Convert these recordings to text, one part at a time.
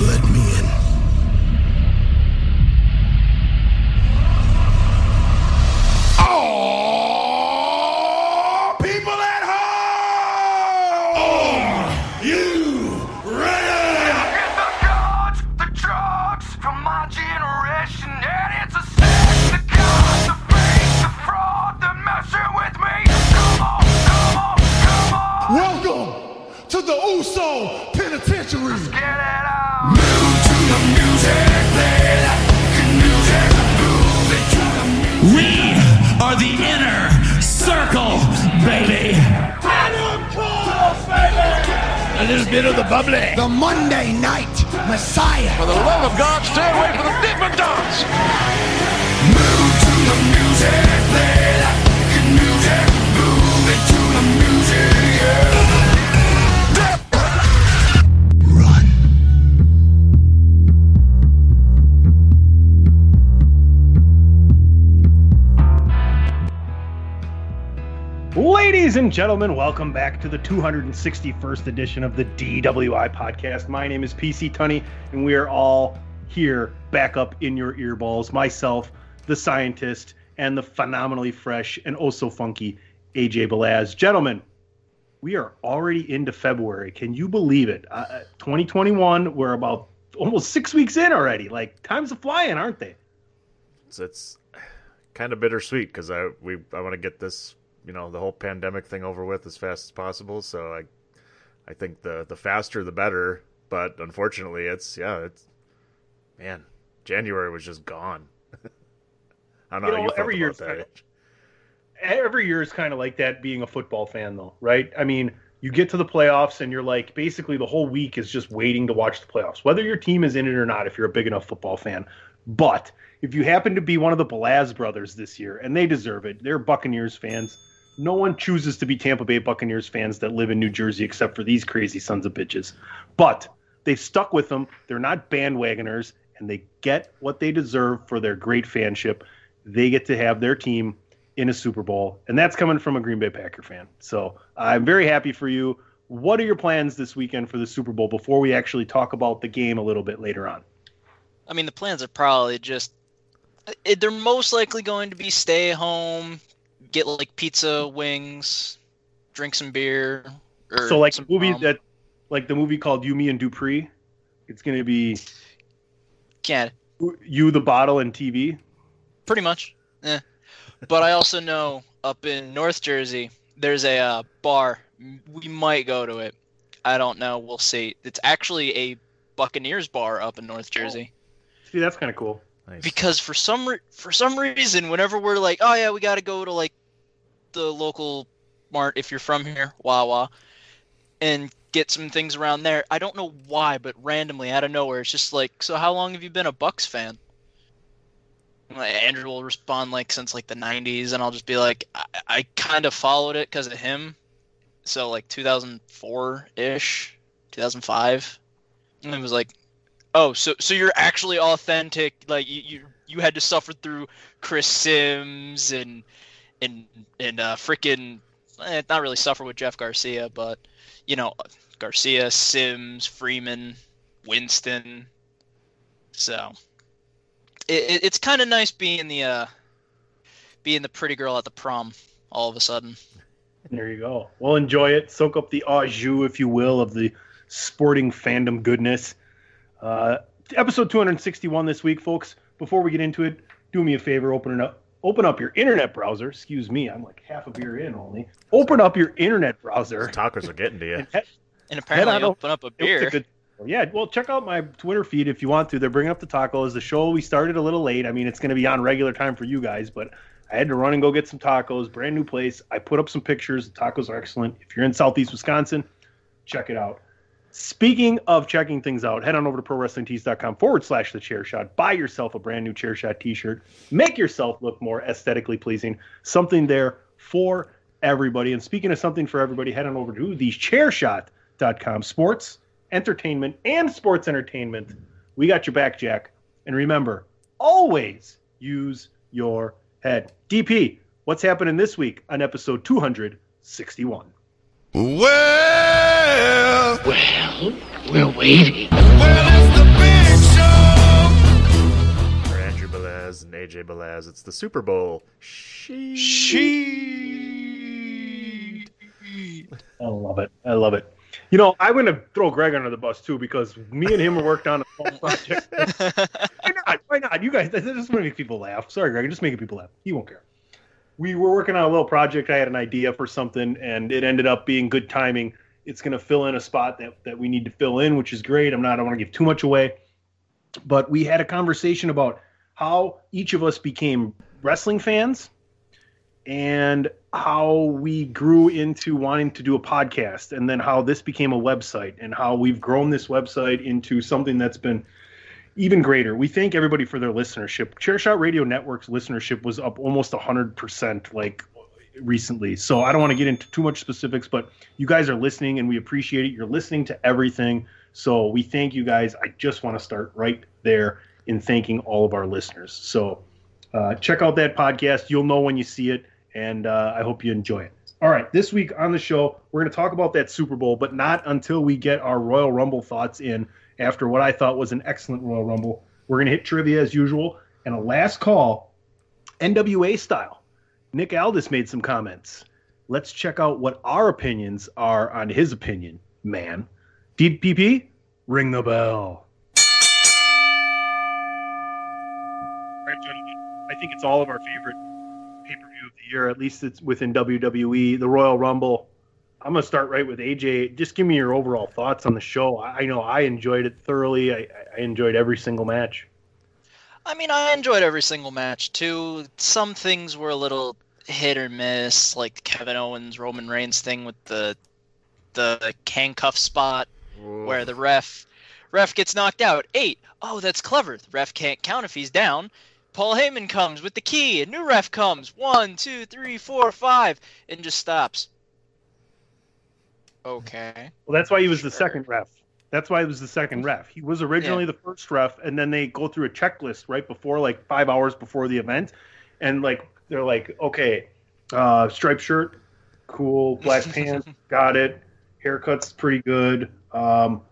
Let A little bit of the bubbly. The Monday Night Messiah. For the love of God, stay away from the Dippin' Dots. And gentlemen, welcome back to the 261st edition of the DWI podcast. My name is PC Tunney, and we are all here back up in your earballs. Myself, the scientist, and the phenomenally fresh and oh so funky AJ Balaz. Gentlemen, we are already into February. Can you believe it? Uh, 2021, we're about almost six weeks in already. Like, time's a flying, aren't they? it's, it's kind of bittersweet because I we I want to get this you know the whole pandemic thing over with as fast as possible. So I I think the the faster the better. But unfortunately, it's yeah it's man January was just gone. I don't know You how know, you every year that. every year is kind of like that being a football fan though right i mean you get to the playoffs and you're like basically the whole week is just waiting to watch the playoffs whether your team is in it or not if you're a big enough football fan but if you happen to be one of the Belaz brothers this year and they deserve it they're buccaneers fans no one chooses to be tampa bay buccaneers fans that live in new jersey except for these crazy sons of bitches but they've stuck with them they're not bandwagoners and they get what they deserve for their great fanship they get to have their team in a Super Bowl, and that's coming from a Green Bay Packer fan. So I'm very happy for you. What are your plans this weekend for the Super Bowl before we actually talk about the game a little bit later on? I mean, the plans are probably just they're most likely going to be stay home, get like pizza, wings, drink some beer. Or So like some the movie rum. that, like the movie called You, Me, and Dupree. It's going to be can't you, the bottle, and TV. pretty much. Eh. But I also know up in North Jersey, there's a uh, bar. We might go to it. I don't know. We'll see. It's actually a Buccaneers bar up in North Jersey. See, that's kind of cool. Nice. because for some re- for some reason whenever we're like oh yeah we got to go to like the local mart if you're from here Wawa and get some things around there. I don't know why but randomly out of nowhere it's just like so how long have you been a Bucks fan? Andrew will respond like since like the 90s and I'll just be like I, I kind of followed it because of him. So like 2004 ish 2005, and it was like, oh, so so you're actually authentic. Like you you, you had to suffer through Chris Simms and and and uh, freaking eh, not really suffer with Jeff Garcia, but you know Garcia, Simms, Freeman, Winston. So it, it, it's kind of nice being the uh, being the pretty girl at the prom all of a sudden. There you go. Well, enjoy it. Soak up the au jus, if you will, of the sporting fandom goodness. Uh, episode 261 this week, folks. Before we get into it, do me a favor, open it up. Open up your internet browser. Excuse me, I'm like half a beer in only. Open up your internet browser. Those tacos are getting to you. and head- And apparently, on open up a It a beer. good- yeah, well, check out my Twitter feed if you want to. They're bringing up the tacos. The show we started a little late. I mean, it's going to be on regular time for you guys, but I had to run and go get some tacos. Brand new place. I put up some pictures. The tacos are excellent. If you're in Southeast Wisconsin, check it out. Speaking of checking things out, head on over to prowrestlingtees.com forward slash the chair shot. Buy yourself a brand new chair shot t shirt. Make yourself look more aesthetically pleasing. Something there for everybody. And speaking of something for everybody, head on over to thechairshot.com. Sports, entertainment, and sports entertainment. We got your back, Jack. And remember, always use your head. DP, what's happening this week on episode 261? Well, Well, we're waiting. well, it's the big show. For Andrew Belaz and AJ Belaz, it's the Super Bowl. She. She. I love it. I love it. You know, I'm going to throw Greg under the bus too because me and him worked on a small project. Why not? Why not? You guys, this just want to make people laugh. Sorry, Greg, I'm just making people laugh. He won't care. We were working on a little project. I had an idea for something, and it ended up being good timing. It's going to fill in a spot that, that we need to fill in, which is great. I'm not, I don't want to give too much away. But we had a conversation about how each of us became wrestling fans and how we grew into wanting to do a podcast and then how this became a website and how we've grown this website into something that's been even greater. We thank everybody for their listenership. Chairshot Radio Network's listenership was up almost 100% like recently. So I don't want to get into too much specifics, but you guys are listening and we appreciate it. You're listening to everything. So we thank you guys. I just want to start right there in thanking all of our listeners. So uh, check out that podcast. You'll know when you see it, and uh, I hope you enjoy it. All right, this week on the show, we're going to talk about that Super Bowl, but not until we get our Royal Rumble thoughts in after what I thought was an excellent Royal Rumble. We're going to hit trivia as usual, and a last call, NWA style. Nick Aldis made some comments. Let's check out what our opinions are on his opinion, man. DPP, ring the bell. I think it's all of our favorite pay per view of the year. At least it's within WWE, the Royal Rumble. I'm gonna start right with AJ. Just give me your overall thoughts on the show. I I know I enjoyed it thoroughly. I, I enjoyed every single match. I mean, I enjoyed every single match too. Some things were a little hit or miss, like Kevin Owens Roman Reigns thing with the the handcuff spot where the ref ref gets knocked out. Eight. Oh, that's clever. The ref can't count if he's down. Paul Heyman comes with the key. A new ref comes. One, two, three, four, five, and just stops. Okay. Well, that's why he was the second ref. That's why he was the second ref. He was originally the first ref, and then they go through a checklist right before, like five hours before the event, and like they're like, okay, uh, striped shirt, cool, black pants, got it. Haircut's pretty good. Um,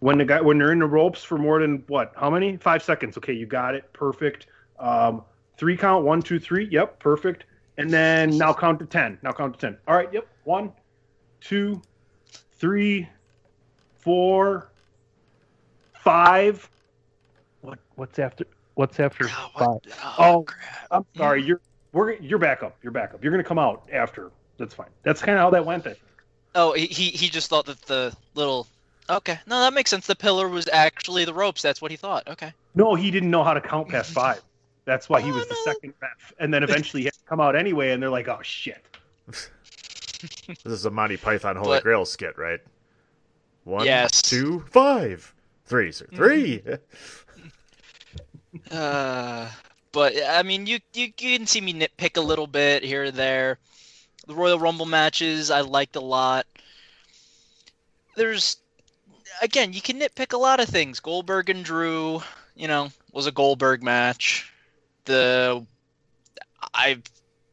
when the guy when they're in the ropes for more than what? How many? Five seconds. Okay, you got it. Perfect. Um, three count. One, two, three. Yep, perfect. And then now count to ten. Now count to ten. All right. Yep. One, two, three, four, five. What what's after what's after Oh, five? what- Oh, crap. I'm sorry. You're we're you're back up. You're back up. You're gonna come out after. That's fine. That's kind of how that went. I think. Oh, he, he he just thought that the little. Okay, no, that makes sense. The pillar was actually the ropes. That's what he thought. Okay. No, he didn't know how to count past five. That's why he Oh, was the oh, second ref. And then eventually he had to come out anyway, and they're like, "Oh shit." This is a Monty Python Holy But- Grail skit, right? One, Yes. two, five, three, sir, 3 Uh, but I mean, you, you you can see me nitpick a little bit here or there. The Royal Rumble matches I liked a lot. There's again, you can nitpick a lot of things. Goldberg and Drew, you know, was a Goldberg match. The I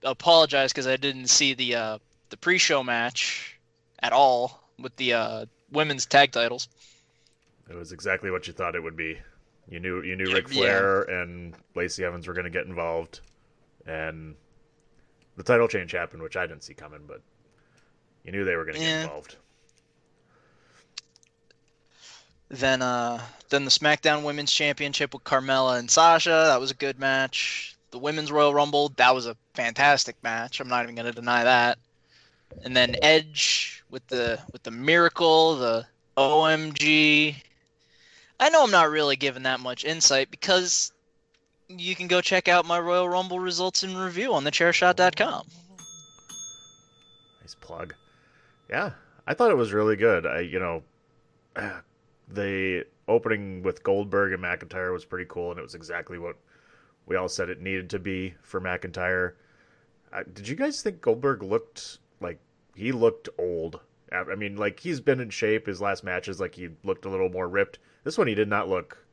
apologize because I didn't see the uh, the pre-show match at all with the uh, women's tag titles. It was exactly what you thought it would be. You knew you knew Yeah. Ric Flair and Lacey Evans were going to get involved, and the title change happened, which I didn't see coming, but you knew they were going to Yeah. get involved. Then uh then the SmackDown Women's Championship with Carmella and Sasha, that was a good match. The Women's Royal Rumble, that was a fantastic match. I'm not even going to deny that. And then Edge with the with the Miracle, the OMG. I know I'm not really giving that much insight because you can go check out my Royal Rumble results and review on thechairshot.com. Nice plug. Yeah, I thought it was really good. I, you know, the opening with Goldberg and McIntyre was pretty cool, and it was exactly what we all said it needed to be for McIntyre. Uh, did you guys think Goldberg looked like he looked old? I mean, like he's been in shape. His last matches, like he looked a little more ripped. This one, he did not look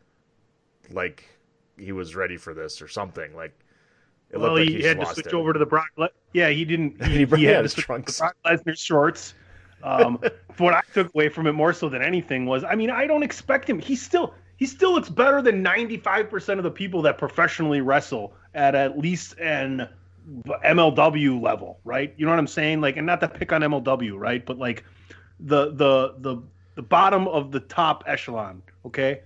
like he was ready for this or something. Like it well, looked like he, had to switch it. over to the Brock. Le- yeah, he didn't. He He, he had to his trunks. Brock Lesnar shorts. Um, what I took away from it more so than anything was, I mean, I don't expect him. He still he still looks better than ninety five percent of the people that professionally wrestle at at least an MLW level, right? You know what I'm saying? Like, and not to pick on MLW, right? But like the the the the bottom of the top echelon, okay?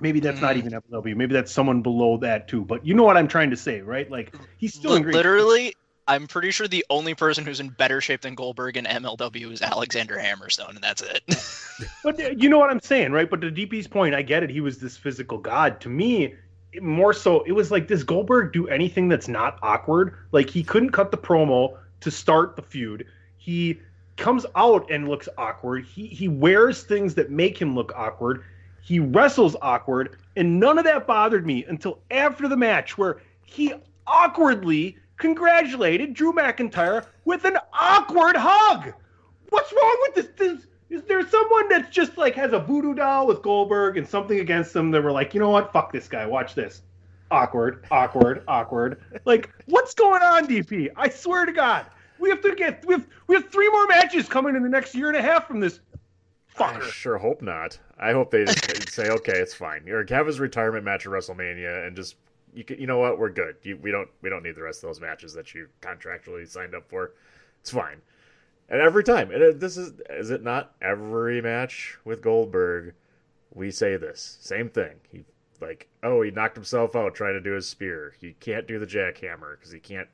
Maybe that's not Mm. even MLW. Maybe that's someone below that too. But you know what I'm trying to say, right? Like he's still great literally, I'm pretty sure the only person who's in better shape than Goldberg in MLW is Alexander Hammerstone, and that's it. But uh, you know what I'm saying, right? But to DP's point, I get it. He was this physical god. To me, more so, it was like, does Goldberg do anything that's not awkward? Like he couldn't cut the promo to start the feud. He comes out and looks awkward. He he wears things that make him look awkward. He wrestles awkward, and none of that bothered me until after the match, where he awkwardly congratulated Drew McIntyre with an awkward hug. What's wrong with this? this is there someone that's just like has a voodoo doll with Goldberg and something against them that were like, you know what? Fuck this guy. Watch this. Awkward, awkward, awkward. Like, what's going on, DP? I swear to God, we have to get we have we have three more matches coming in the next year and a half from this I fucker. sure hope not. I hope they say, okay, it's fine. Or have his retirement match at WrestleMania and just you can, you know what, we're good. You, we don't we don't need the rest of those matches that you contractually signed up for. It's fine. And every time, and this is is it not every match with Goldberg? We say this same thing. He like, oh, he knocked himself out trying to do his spear. He can't do the jackhammer because he can't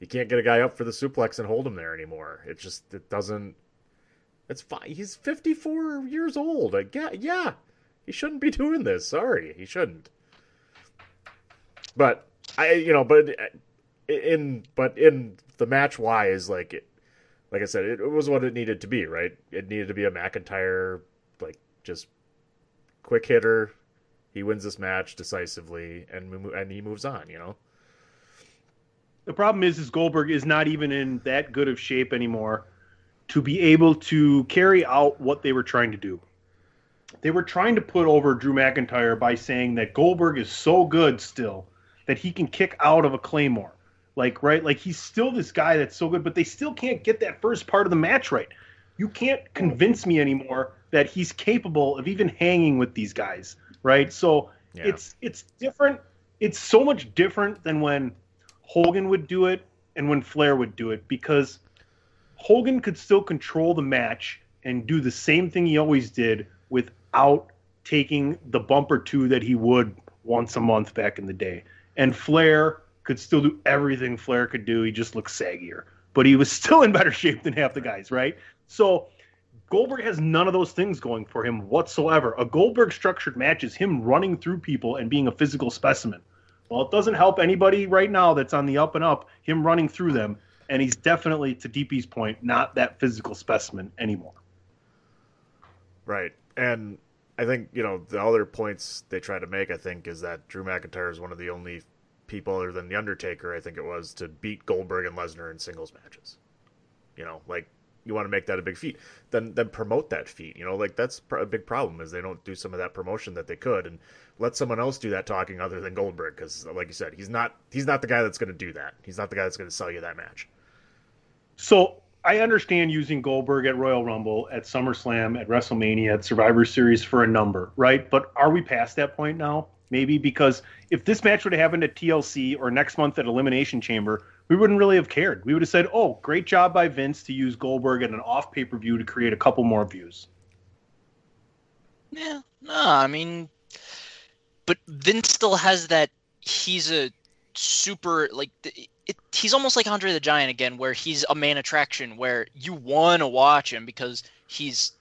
he can't get a guy up for the suplex and hold him there anymore. It just it doesn't it's fine. He's 54 years old. Like, yeah, yeah. He shouldn't be doing this. Sorry, he shouldn't. But I, you know, but uh, in but in the match wise, like, it, like I said, it, was what it needed to be, right? It needed to be a McIntyre, like, just quick hitter. He wins this match decisively, and and he moves on. You know. The problem is, is Goldberg is not even in that good of shape anymore to be able to carry out what they were trying to do. They were trying to put over Drew McIntyre by saying that Goldberg is so good still that he can kick out of a claymore. Like, right? Like he's still this guy that's so good, but they still can't get that first part of the match right. You can't convince me anymore that he's capable of even hanging with these guys, right? So Yeah. it's it's different. It's so much different than when Hogan would do it and when Flair would do it because Hogan could still control the match and do the same thing he always did without taking the bump or two that he would once a month back in the day. And Flair could still do everything Flair could do. He just looked saggier, but he was still in better shape than half the guys, right? So Goldberg has none of those things going for him whatsoever. A Goldberg structured match is him running through people and being a physical specimen. Well, it doesn't help anybody right now that's on the up and up, him running through them. And he's definitely, to DP's point, not that physical specimen anymore. Right. And I think, you know, the other points they try to make, I think, is that Drew McIntyre is one of the only people other than The Undertaker, I think it was, to beat Goldberg and Lesnar in singles matches. You know, like you want to make that a big feat, then then promote that feat. You know, like that's pr- a big problem is they don't do some of that promotion that they could, and let someone else do that talking other than Goldberg because, like you said, he's not he's not the guy that's going to do that. He's not the guy that's going to sell you that match. So I understand using Goldberg at Royal Rumble, at SummerSlam, at WrestleMania, at Survivor Series for a number, right? But are we past that point now? Maybe because if this match would have happened at TLC or next month at Elimination Chamber, we wouldn't really have cared. We would have said, "Oh, great job by Vince to use Goldberg at an off pay per view to create a couple more views." Yeah, no, I mean, but Vince still has that. He's a super like it, it, he's almost like Andre the Giant again, where he's a main attraction, where you want to watch him because he's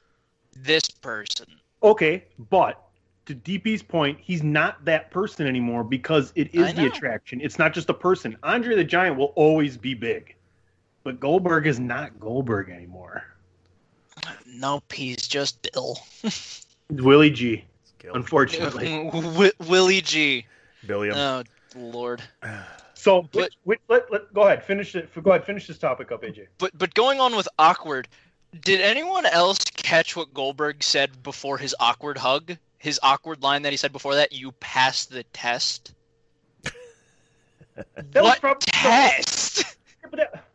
this person. Okay, but to DP's point, he's not that person anymore because it is the attraction. It's not just a person. Andre the Giant will always be big, but Goldberg is not Goldberg anymore. Nope, he's just Bill. Willie G, unfortunately. Wi- Willie G. Billiam. Oh Lord. So, But- which, which, let, let, go ahead, finish it. Go ahead, finish this topic up, AJ. But but going on with awkward, did anyone else catch what Goldberg said before his awkward hug? His awkward line that he said before that, you passed the test. That was what probably- test? Yeah, that,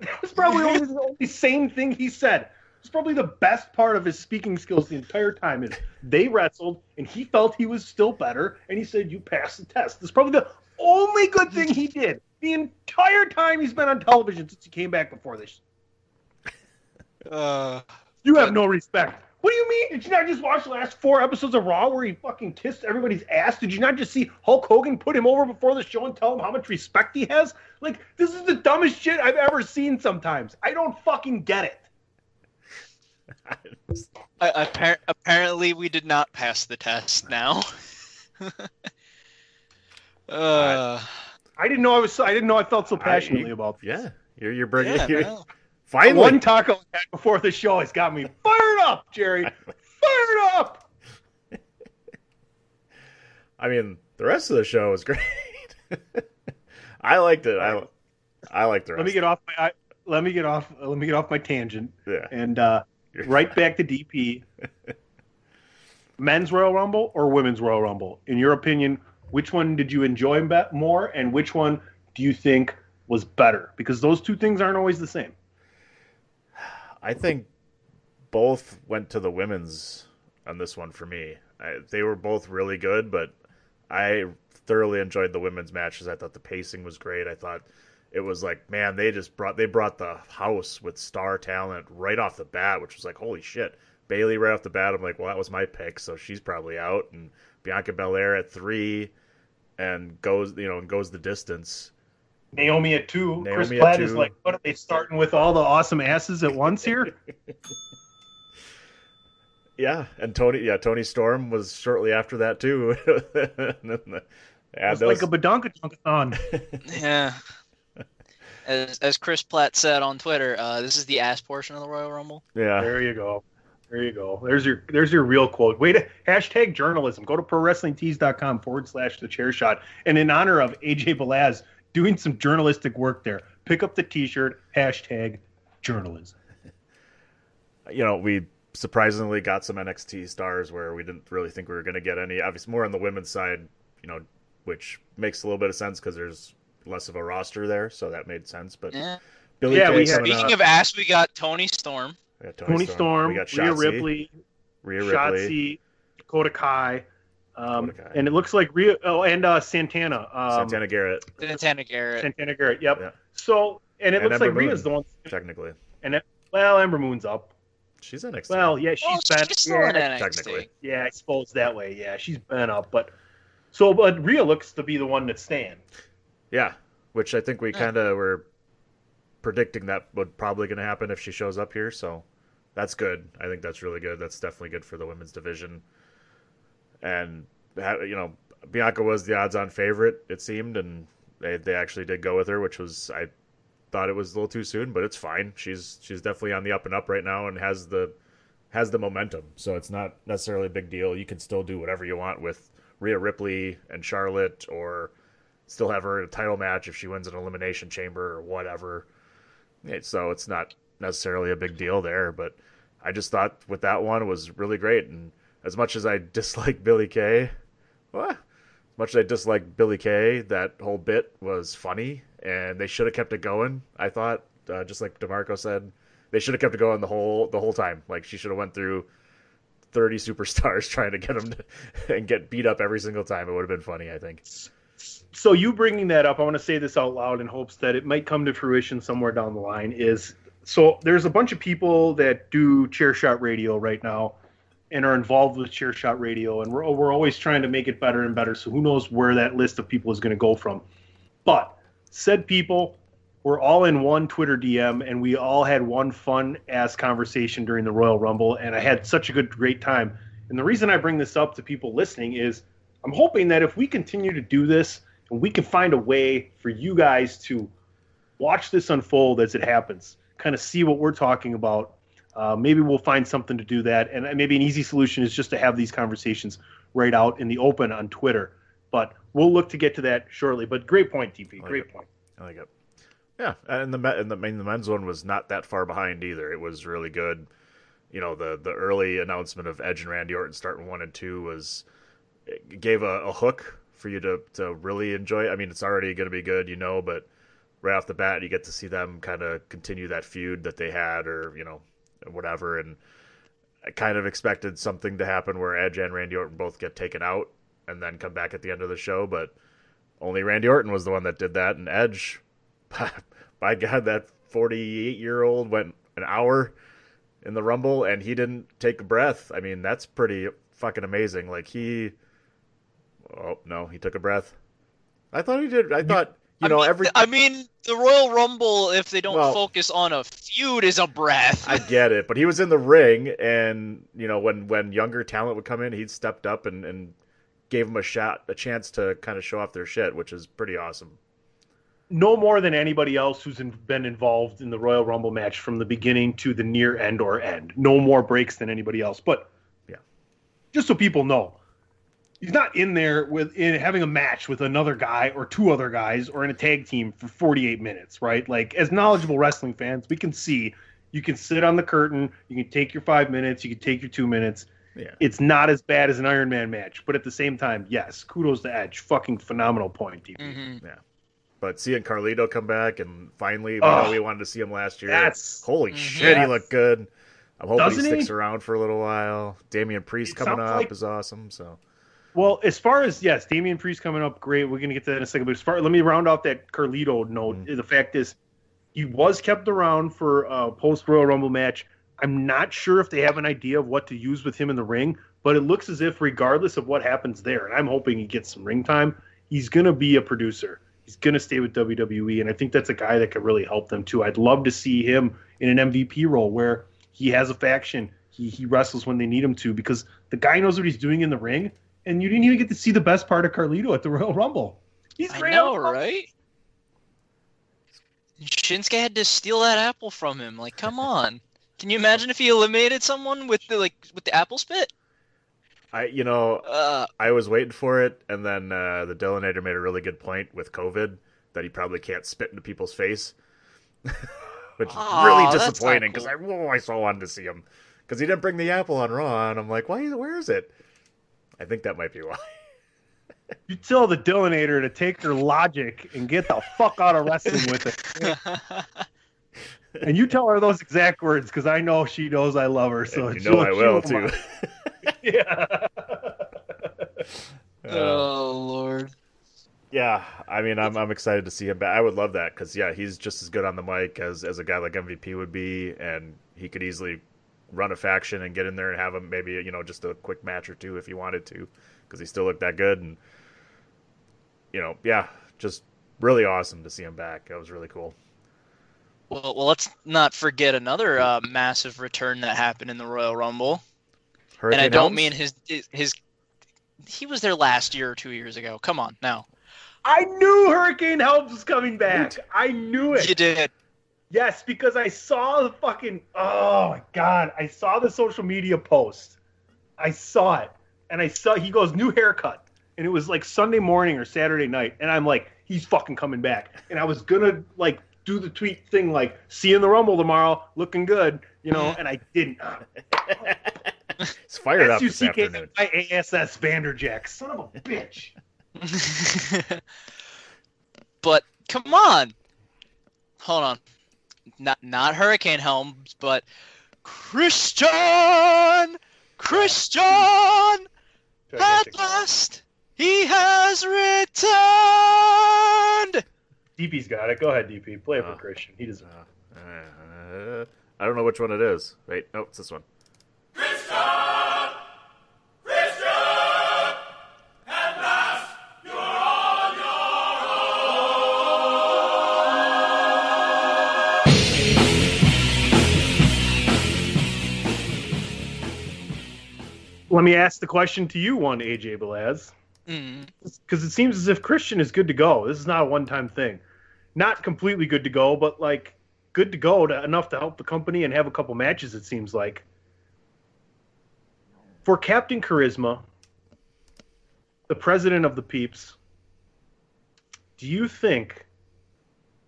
that was probably only the only sane thing he said. It's probably the best part of his speaking skills the entire time. Is they wrestled and he felt he was still better, and he said, "You passed the test." That's probably the only good thing he did the entire time he's been on television since he came back before this. Uh, You have no respect. What do you mean? Did you not just watch the last four episodes of Raw where he fucking kissed everybody's ass? Did you not just see Hulk Hogan put him over before the show and tell him how much respect he has? Like, this is the dumbest shit I've ever seen sometimes. I don't fucking get it. I, appar- apparently, we did not pass the test. Now. uh, I didn't know I was. I didn't know I felt so passionately about. This. yeah, you're you're bringing yeah, you're, no. Finally. One taco before the show has got me fired up, Jerry. Fired up. I mean, the rest of the show was great. I liked it. I I liked the rest. Let me get off my. I, let me get off. Let me get off my tangent. Yeah. And uh, right back to DP. Men's Royal Rumble or Women's Royal Rumble? In your opinion, which one did you enjoy more, and which one do you think was better? Because those two things aren't always the same. I think both went to the women's on this one for me. I, they were both really good, but I thoroughly enjoyed the women's matches. I thought the pacing was great. I thought it was like, man, they just brought they brought the house with star talent right off the bat, which was like, holy shit. Bayley right off the bat, I'm like, well, that was my pick, so she's probably out. And Bianca Belair at three, and goes, you know, and goes the distance. Naomi at two. Chris Naomi at Platt is like, what are they starting with all the awesome asses at once here? Yeah, and Tony, yeah, Toni Storm was shortly after that too. And then the- add It's those- like a badonkathon. Yeah. As, as Chris Platt said on Twitter, uh, this is the ass portion of the Royal Rumble. yeah, There you go. There you go. There's your there's your real quote. Wait, hashtag journalism. Go to prowrestlingtees.com forward slash the chair shot. And in honor of AJ Balaz doing some journalistic work there, pick up the t-shirt, hashtag journalism. you know, we surprisingly got some NXT stars where we didn't really think we were going to get any. Obviously, more on the women's side, you know, which makes a little bit of sense because there's less of a roster there, so that made sense. But Yeah. Billie Yeah, Kay we had- Speaking of ass, we got Toni Storm. we got Toni Storm, we got Rhea Ripley, Rhea Ripley, Shotzi, Dakota Kai, um, Dakota and it looks like Rhea. Oh, and uh, Santana. Um, Santana Garrett, Santana Garrett. Santana Garrett. Yep. Yeah. So, and it And looks Ember like Rhea's Moon. the one. technically. And it, well, Ember Moon's up. She's NXT. Well, yeah, she's Oh, been. she's still yeah, in NXT. technically. Yeah, I suppose that way. Yeah, she's been up, but so but Rhea looks to be the one that's staying. Yeah, which I think we kind of were predicting that would probably going to happen if she shows up here. So that's good. I think that's really good. That's definitely good for the women's division. And you know, Bianca was the odds-on favorite, it seemed, and they they actually did go with her, which was I thought it was a little too soon, but it's fine. She's she's definitely on the up and up right now and has the has the momentum. So it's not necessarily a big deal. You can still do whatever you want with Rhea Ripley and Charlotte or still have her in a title match if she wins an elimination chamber or whatever. So it's not necessarily a big deal there, but I just thought with that one was really great. And as much as I dislike Billie Kay? As much as I dislike Billie Kay, that whole bit was funny, and they should have kept it going. I thought, uh, just like Demarco said, they should have kept it going the whole the whole time. Like she should have went through thirty superstars trying to get them to, and get beat up every single time. It would have been funny, I think. So you bringing that up, I want to say this out loud in hopes that it might come to fruition somewhere down the line. Is so there's a bunch of people that do chair shot radio right now and are involved with chair shot radio and we're, we're always trying to make it better and better so who knows where that list of people is going to go from but said people were all in one twitter dm and we all had one fun ass conversation during the royal rumble and i had such a good great time and the reason i bring this up to people listening is i'm hoping that if we continue to do this and we can find a way for you guys to watch this unfold as it happens kind of see what we're talking about. Uh, maybe we'll find something to do that, and maybe an easy solution is just to have these conversations right out in the open on Twitter. But we'll look to get to that shortly. But great point, TP. like Great it. point. I like it. Yeah, and the and the, I mean, the men's one was not that far behind either. It was really good. You know, the the early announcement of Edge and Randy Orton starting one and two was gave a, a hook for you to to really enjoy. I mean, it's already going to be good, you know, but right off the bat, you get to see them kind of continue that feud that they had, or you know, whatever. And I kind of expected something to happen where Edge and Randy Orton both get taken out and then come back at the end of the show, but only Randy Orton was the one that did that, and Edge, by God, that 48 year old went an hour in the Rumble and he didn't take a breath. I mean, that's pretty fucking amazing. Like he, oh no, he took a breath. I thought he did. I thought you I know mean, every. I mean, the Royal Rumble, if they don't Well- focus on a feud, is a breath. I get it, but he was in the ring, and you know when when younger talent would come in, he'd stepped up and and gave him a shot, a chance to kind of show off their shit, which is pretty awesome. No more than anybody else who's in, been involved in the Royal Rumble match from the beginning to the near end or end. No more breaks than anybody else. But Yeah. just so people know, he's not in there with in having a match with another guy or two other guys or in a tag team for 48 minutes, right? Like as knowledgeable wrestling fans, we can see you can sit on the curtain, you can take your 5 minutes, you can take your 2 minutes. Yeah. It's not as bad as an Iron Man match, but at the same time, yes, kudos to Edge. Fucking phenomenal point, DP. Mhm. But seeing Carlito come back and finally, we Oh. know we wanted to see him last year. That's Holy Mhm. shit, he looked good. I'm hoping Doesn't he he? sticks around for a little while. Damian Priest It coming up like- is awesome. So Well, as far as yes, Damian Priest coming up, great. We're gonna get to that in a second. But as far, let me round off that Carlito note. Mhm. The fact is, he was kept around for a post Royal Rumble match. I'm not sure if they have an idea of what to use with him in the ring, but it looks as if, regardless of what happens there, and I'm hoping he gets some ring time, he's gonna be a producer. He's gonna stay with WWE, and I think that's a guy that could really help them too. I'd love to see him in an MVP role where he has a faction. He he wrestles when they need him to because the guy knows what he's doing in the ring, and you didn't even get to see the best part of Carlito at the Royal Rumble. He's I know, on right? Shinsuke had to steal that apple from him. Like, come on. Can you imagine if he eliminated someone with the like with the apple spit? I, you know, Uh, I was waiting for it, and then uh, the Dillinator made a really good point with COVID that he probably can't spit into people's face, which is really disappointing because cool. I, whoa, I so wanted to see him because he didn't bring the apple on Raw, and I'm like, why? Where is it? I think that might be why. You tell the Dillinator to take their logic and get the fuck out of wrestling with it. And you tell her those exact words because I know she knows I love her. So And you know I she'll- will she'll- too. Yeah. oh uh, lord. Yeah, I mean, I'm I'm excited to see him back. I would love that because yeah, he's just as good on the mic as as a guy like MVP would be, and he could easily run a faction and get in there and have him maybe you know just a quick match or two if he wanted to, because he still looked that good and you know yeah, just really awesome to see him back. That was really cool. Well, well, let's not forget another uh, massive return that happened in the Royal Rumble, Hurricane and I don't Helms? mean his his. He was there last year or two years ago. Come on, now I knew Hurricane Helms was coming back. I knew it. you did. Yes, because I saw the fucking oh my god, I saw the social media post. I saw it. And I saw he goes new haircut. And it was like Sunday morning or Saturday night and I'm like he's fucking coming back. And I was going to like do the tweet thing like "See you in the Rumble tomorrow, looking good," you know, and I didn't. It's fired up this S-U-C-K afternoon. I-A-S-S Vanderjack, son of a bitch. but come on, hold on, not not Hurricane Helms, but Christian, Christian, at last he has returned. DP's got it. Go ahead, DP. Play it for Oh. Christian. He doesn't. Uh, I don't know which one it is. Wait, no, it's this one. Let me ask the question to you, one AJ Belaz, Mm. because it seems as if Christian is good to go. This is not a one-time thing. Not completely good to go, but like good to go to enough to help the company and have a couple matches. It seems like for Captain Charisma, the president of the Peeps. Do you think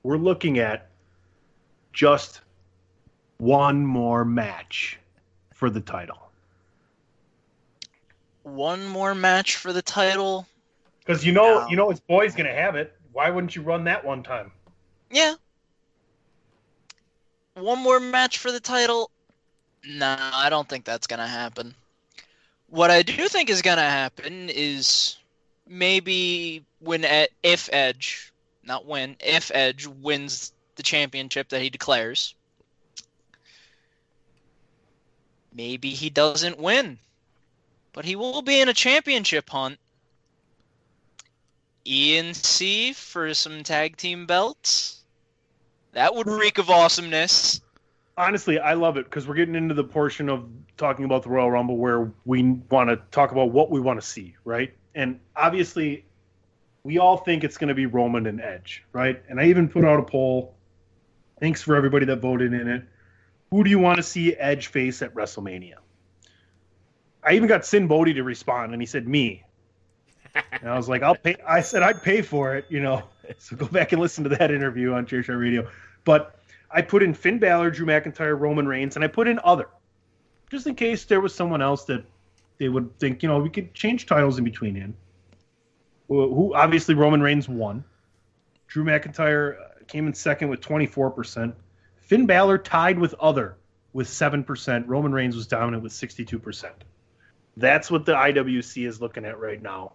we're looking at just one more match for the title? One more match for the title. Because you know, No. you know, his boy's gonna have it. Why wouldn't you run that one time? Yeah. One more match for the title? Nah, I don't think that's gonna happen. What I do think is gonna happen is maybe when if Edge, not when, if Edge wins the championship that he declares, maybe he doesn't win, but he will be in a championship hunt. E&C for some tag team belts. That would reek of awesomeness. Honestly, I love it because we're getting into the portion of talking about the Royal Rumble where we want to talk about what we want to see, right? And obviously, we all think it's going to be Roman and Edge, right? And I even put out a poll. Thanks for everybody that voted in it. Who do you want to see Edge face at WrestleMania? I even got Sinn Bodhi to respond, and he said me. And I was like, I'll pay. I said I'd pay for it, you know. So go back and listen to that interview on Chair Shot Radio. But I put in Finn Balor, Drew McIntyre, Roman Reigns, and I put in other, just in case there was someone else that they would think, you know, we could change titles in between in. Who obviously Roman Reigns won. Drew McIntyre uh, came in second with 24%. Finn Balor tied with other with 7%. Roman Reigns was dominant with 62%. That's what the IWC is looking at right now.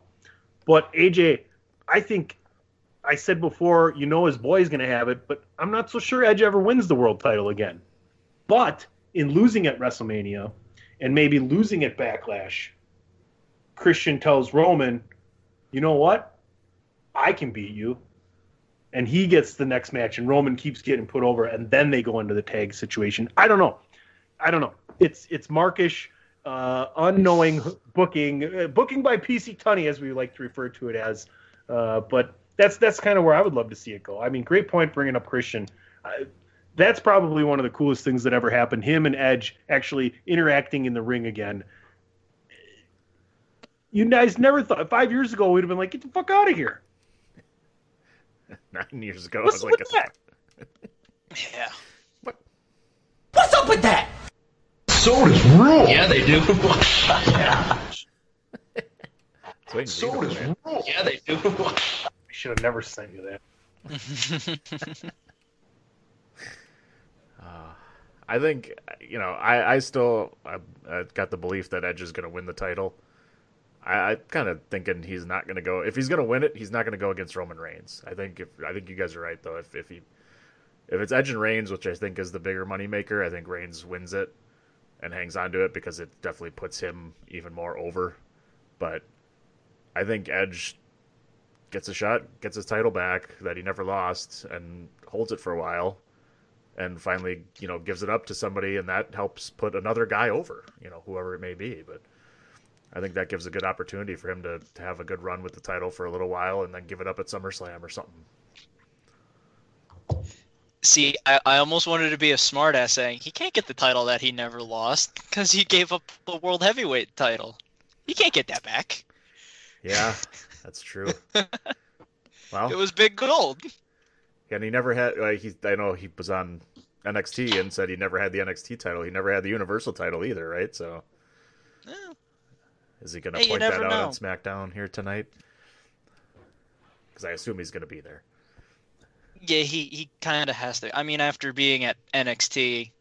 But AJ, I think I said before, you know his boy's going to have it, but I'm not so sure Edge ever wins the world title again. But in losing at WrestleMania and maybe losing at Backlash, Christian tells Roman, you know what? I can beat you. And he gets the next match, and Roman keeps getting put over, and then they go into the tag situation. I don't know. I don't know. It's it's markish, uh, unknowing booking, uh, booking by PC Tunney, as we like to refer to it as. Uh, but that's that's kind of where I would love to see it go. I mean, great point bringing up Christian. Uh, that's probably one of the coolest things that ever happened. Him and Edge actually interacting in the ring again. You guys never thought five years ago we'd have been like, get the fuck out of here. Nine years ago, What's I was with like, that? Yeah. What? What's up with that? Sodas rule. Yeah, they do. "It's waiting Sodas rule. yeah, they do. I should have never sent you that. Uh, I think you know. I I still I, I got the belief that Edge is going to win the title. I, I kind of thinking he's not going to go. If he's going to win it, he's not going to go against Roman Reigns. I think if I think you guys are right though. If if he if it's Edge and Reigns, which I think is the bigger moneymaker, I think Reigns wins it and hangs on to it because it definitely puts him even more over. But I think Edge gets a shot, gets his title back that he never lost, and holds it for a while and finally, you know, gives it up to somebody, and that helps put another guy over, you know, whoever it may be. But I think that gives a good opportunity for him to, to have a good run with the title for a little while and then give it up at SummerSlam or something. See, I, I almost wanted to be a smartass saying he can't get the title that he never lost because he gave up the world heavyweight title. He can't get that back. Yeah, that's true. Well, it was big gold. And he never had. Like he, I know he was on NXT and said he never had the NXT title. He never had the Universal title either, right? So, Eh, is he going to Hey, point that never out know. on SmackDown here tonight? Because I assume he's going to be there. Yeah, he he kind of has to. I mean, after being at NXT,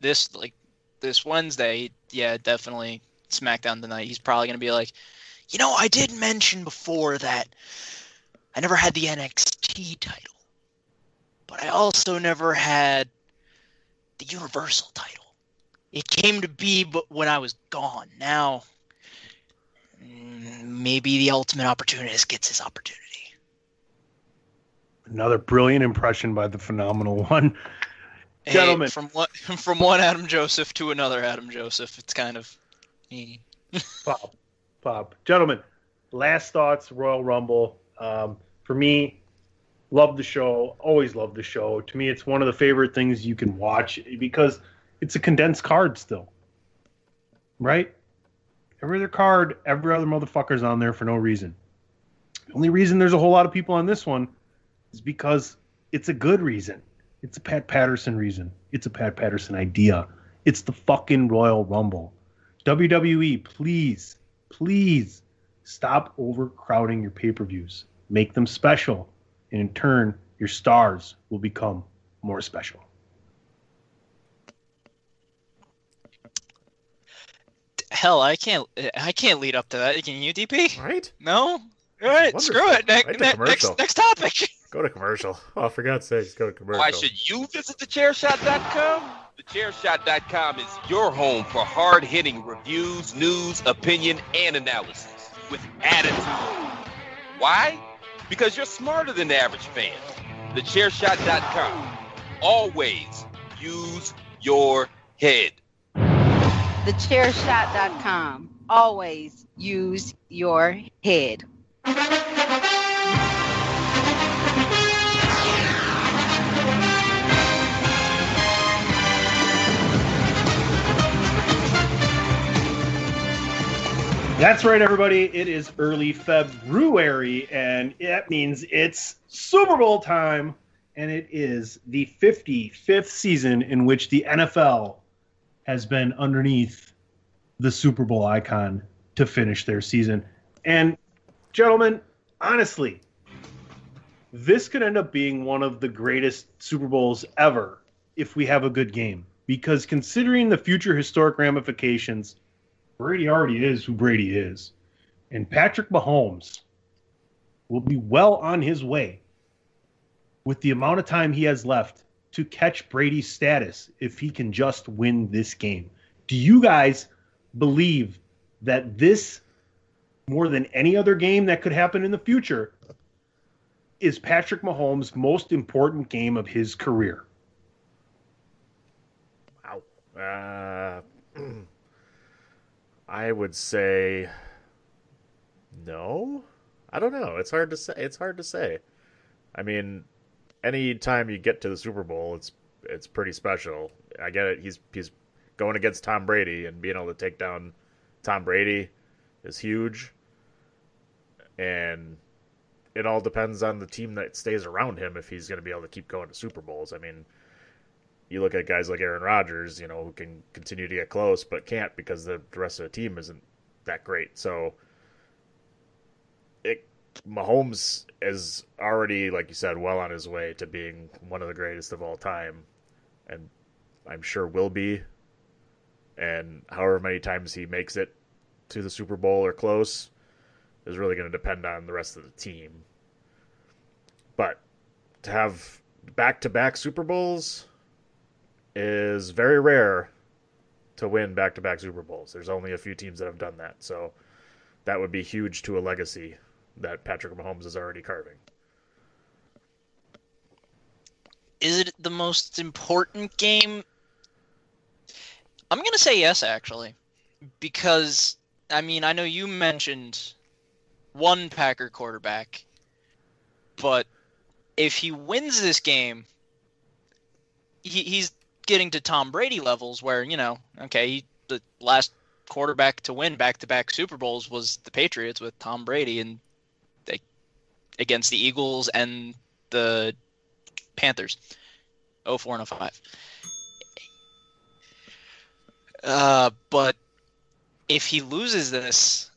this like this Wednesday, yeah, definitely SmackDown tonight. He's probably gonna be like, you know, I did mention before that I never had the NXT title, but I also never had the Universal title. It came to be, but when I was gone. Now, mm, maybe the Ultimate Opportunist gets his opportunity. Another brilliant impression by the phenomenal one. Hey, Gentlemen. from one from one Adam Joseph to another Adam Joseph, it's kind of eh. Pop, pop, gentlemen. Last thoughts, Royal Rumble. Um, for me, love the show. Always love the show. To me, it's one of the favorite things you can watch because it's a condensed card still, right? Every other card, every other motherfucker's on there for no reason. The only reason there's a whole lot of people on this one is because it's a good reason. It's a Pat Patterson reason. It's a Pat Patterson idea. It's the fucking Royal Rumble. WWE, please, please stop overcrowding your pay per views. Make them special. And in turn, your stars will become more special. hell. I can't I can't lead up to that. Can you, DP? Right? No. All right, screw it. Ne- Right ne- next next topic. Go to commercial. Oh, for God's sakes, go to commercial. Why should you visit thechairshot.com? Thechairshot.com is your home for hard-hitting reviews, news, opinion, and analysis with attitude. Why? Because you're smarter than the average fan. Thechairshot.com. Always use your head. Thechairshot.com. Always use your head. That's right, everybody. It is early February, and that means it's Super Bowl time. And it is the 55th season in which the NFL has been underneath the Super Bowl icon to finish their season. And, gentlemen, honestly, this could end up being one of the greatest Super Bowls ever if we have a good game. Because considering the future historic ramifications, Brady already is who Brady is. And Patrick Mahomes will be well on his way with the amount of time he has left to catch Brady's status if he can just win this game. Do you guys believe that this, more than any other game that could happen in the future, is Patrick Mahomes' most important game of his career? Wow. Uh, I would say no. I don't know. It's hard to say. It's hard to say. I mean, any time you get to the Super Bowl, it's it's pretty special. I get it. He's he's going against Tom Brady and being able to take down Tom Brady is huge. And it all depends on the team that stays around him if he's going to be able to keep going to Super Bowls. I mean, you look at guys like Aaron Rodgers, you know, who can continue to get close but can't because the, the rest of the team isn't that great. So it Mahomes is already, like you said, well on his way to being one of the greatest of all time, and I'm sure will be. And however many times he makes it to the Super Bowl or close is really going to depend on the rest of the team. But to have back-to-back Super Bowls is very rare to win back-to-back Super Bowls. There's only a few teams that have done that, so that would be huge to a legacy that Patrick Mahomes is already carving. Is it the most important game? I'm gonna say yes, actually, because I mean I know you mentioned one Packer quarterback, but if he wins this game, he, he's getting to Tom Brady levels where you know, okay, he, the last quarterback to win back-to-back Super Bowls was the Patriots with Tom Brady, and they against the Eagles and the Panthers. 04 and 05. Uh, but if he loses this,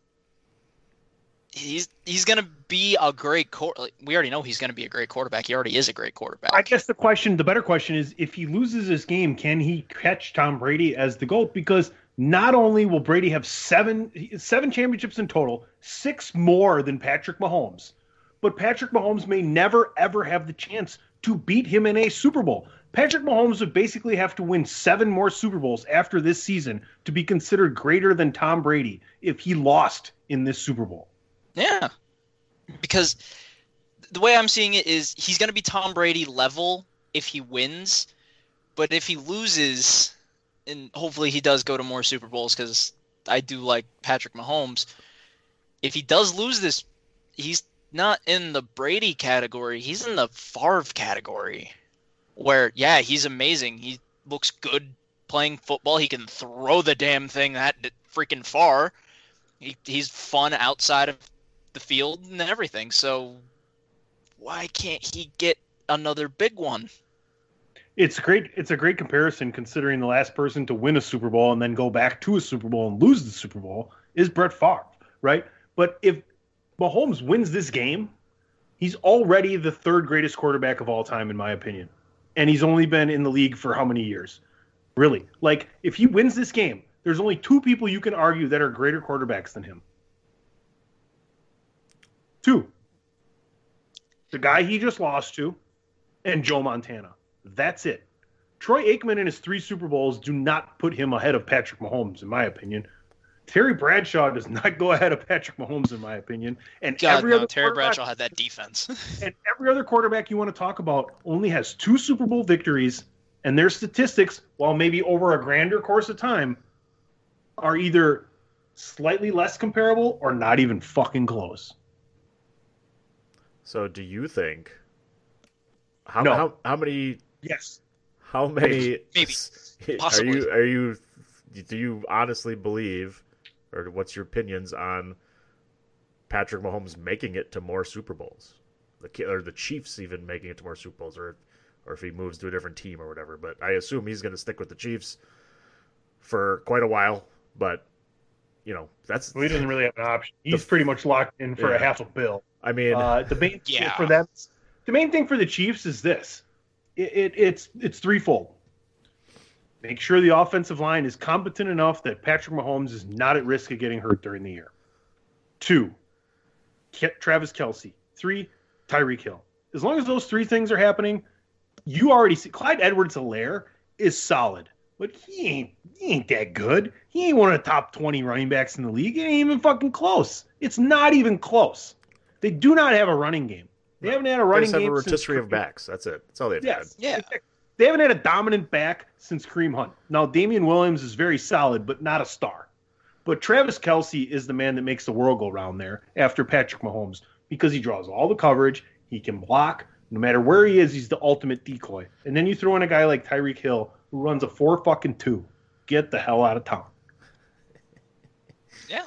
he's he's gonna be a great quarter. We already know he's gonna be a great quarterback. He already is a great quarterback. I guess the question, the better question is, if he loses this game, can he catch Tom Brady as the GOAT? Because not only will Brady have seven seven championships in total, six more than Patrick Mahomes, but Patrick Mahomes may never ever have the chance to beat him in a Super Bowl. Patrick Mahomes would basically have to win seven more Super Bowls after this season to be considered greater than Tom Brady if he lost in this Super Bowl. Yeah. Because the way I'm seeing it is he's going to be Tom Brady level if he wins, but if he loses, and hopefully he does go to more Super Bowls because I do like Patrick Mahomes. If he does lose this, he's not in the Brady category. He's in the Favre category, where yeah, he's amazing. He looks good playing football. He can throw the damn thing that freaking far. He, he's fun outside of the field and everything. So why can't he get another big one? It's great. It's a great comparison considering the last person to win a Super Bowl and then go back to a Super Bowl and lose the Super Bowl is Brett Favre, right? But if Mahomes wins this game, he's already the third greatest quarterback of all time, in my opinion. And he's only been in the league for how many years? Really? Like, if he wins this game, there's only two people you can argue that are greater quarterbacks than him. Two. The guy he just lost to, and Joe Montana. That's it. Troy Aikman and his three Super Bowls do not put him ahead of Patrick Mahomes, in my opinion. Terry Bradshaw does not go ahead of Patrick Mahomes, in my opinion. And God, every no, other Terry Bradshaw had that defense. and every other quarterback you want to talk about only has two Super Bowl victories, and their statistics, while maybe over a grander course of time, are either slightly less comparable or not even fucking close. So, do you think how No. how, how many Yes. how many Maybe. are Possibly. you are you do you honestly believe or what's your opinions on Patrick Mahomes making it to more Super Bowls? The Ki- or the Chiefs even making it to more Super Bowls or or if he moves to a different team or whatever, but I assume he's going to stick with the Chiefs for quite a while, but you know, that's Well, he doesn't really have an option. He's pretty much locked in for Yeah. a half a bill. I mean, Uh, the main Yeah. thing for them, the main thing for the Chiefs is this: it, it, it's it's threefold. Make sure the offensive line is competent enough that Patrick Mahomes is not at risk of getting hurt during the year. Two, Ke- Travis Kelce. Three, Tyreek Hill. As long as those three things are happening, you already see Clyde Edwards-Helaire is solid, but he ain't he ain't that good. He ain't one of the top twenty running backs in the league. It ain't even fucking close. It's not even close. They do not have a running game. They haven't had a running they running just have a game rotisserie of backs. That's it. That's all they've Yes. yeah. They haven't had a dominant back since Kareem Hunt. Now, Damien Williams is very solid, but not a star. But Travis Kelce is the man that makes the world go round there after Patrick Mahomes because he draws all the coverage. He can block. No matter where he is, he's the ultimate decoy. And then you throw in a guy like Tyreek Hill who runs a four fucking two. Get the hell out of town. Yeah.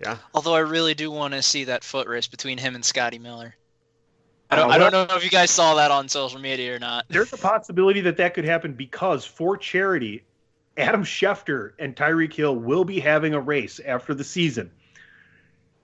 Yeah. Although I really do want to see that foot race between him and Scotty Miller. I Uh, don't, I don't know if you guys saw that on social media or not. There's a possibility that that could happen because for charity, Adam Schefter and Tyreek Hill will be having a race after the season.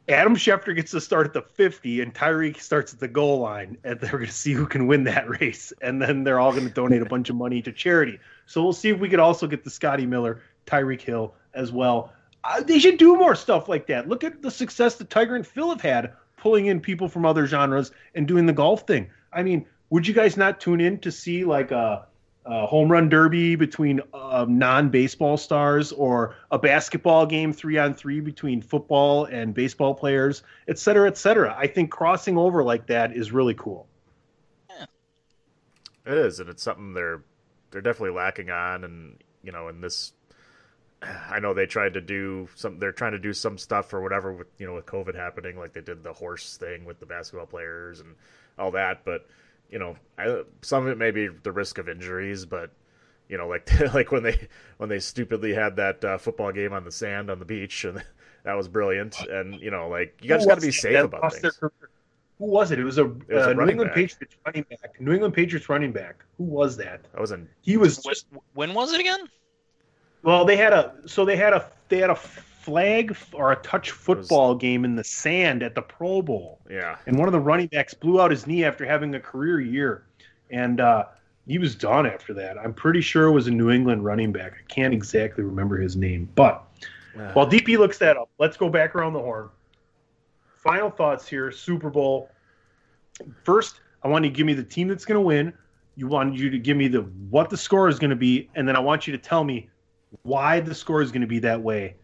Adam Schefter gets to start at the 50 and Tyreek starts at the goal line and they're going to see who can win that race and then they're all going to donate a bunch of money to charity. So we'll see if we could also get the Scotty Miller, Tyreek Hill as well. Uh, they should do more stuff like that. Look at the success that Tiger and Phil have had pulling in people from other genres and doing the golf thing. I mean, would you guys not tune in to see like a, a home run derby between uh, non-baseball stars or a basketball game three on three between football and baseball players, et cetera, et cetera? I think crossing over like that is really cool. Yeah. It is, and it's something they're they're definitely lacking on, and you know, in this, I know they tried to do some. They're trying to do some stuff or whatever with you know with COVID happening, like they did the horse thing with the basketball players and all that. But you know, I, some of it may be the risk of injuries, but you know, like like when they when they stupidly had that uh, football game on the sand on the beach, and that was brilliant. And you know, like you guys got to be safe about things. Who was it? It was a, was a uh, New England back. Patriots running back. New England Patriots running back. Who was that? I wasn't. He was just when was it again? Well. They had a so they had a they had a flag or a touch football game in the sand at the Pro Bowl, Yeah. and one of the running backs blew out his knee after having a career year, and uh, he was done after that. I'm pretty sure it was a New England running back. I can't exactly remember his name, but while DP looks that up, let's go back around the horn. Final thoughts here: Super Bowl. First, I want you to give me the team that's going to win. You want you to give me the what the score is going to be, and then I want you to tell me why the score is going to be that way,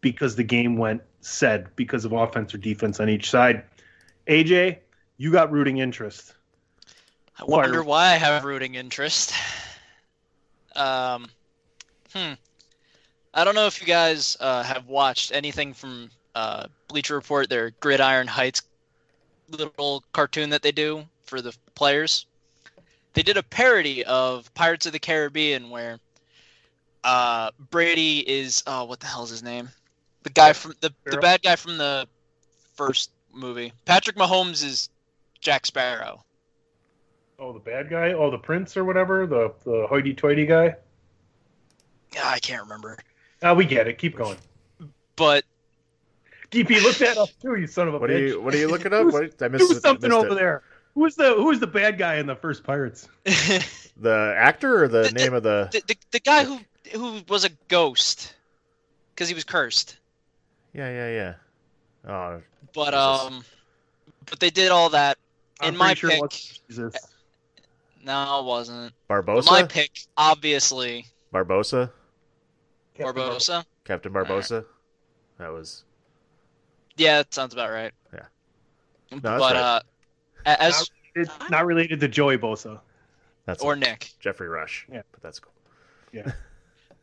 because the game went said because of offense or defense on each side. AJ, you got rooting interest. I wonder why I have rooting interest. Um, hmm. I don't know if you guys uh, have watched anything from uh, Bleacher Report, their Gridiron Heights little cartoon that they do for the players. They did a parody of Pirates of the Caribbean where uh, Brady is oh what the hell's his name? The guy from the the bad guy from the first movie. Patrick Mahomes is Jack Sparrow. Oh, the bad guy. Oh, the prince or whatever. The the hoity-toity guy. Yeah, I can't remember. Ah, we get it. Keep going. But DP, look that up too. You son of a What are you What are you looking up? What, I missed Do it- something missed over it. there. Who's the Who's the bad guy in the first Pirates? The actor or the, The- name of the? the, the, the guy who who was a ghost because he was cursed. Yeah, yeah, yeah. Oh, But Jesus. um, but they did all that. I'm In my pretty sure it pick, was Jesus. no, it wasn't. But Barbossa. my pick, obviously, Barbossa. Barbossa. Captain Barbossa. That was. Yeah, that sounds about right. Yeah. but that's right. uh, a- as It's not related to Joey Bosa. That's or it. Nick, Geoffrey Rush. Yeah. but that's cool. Yeah.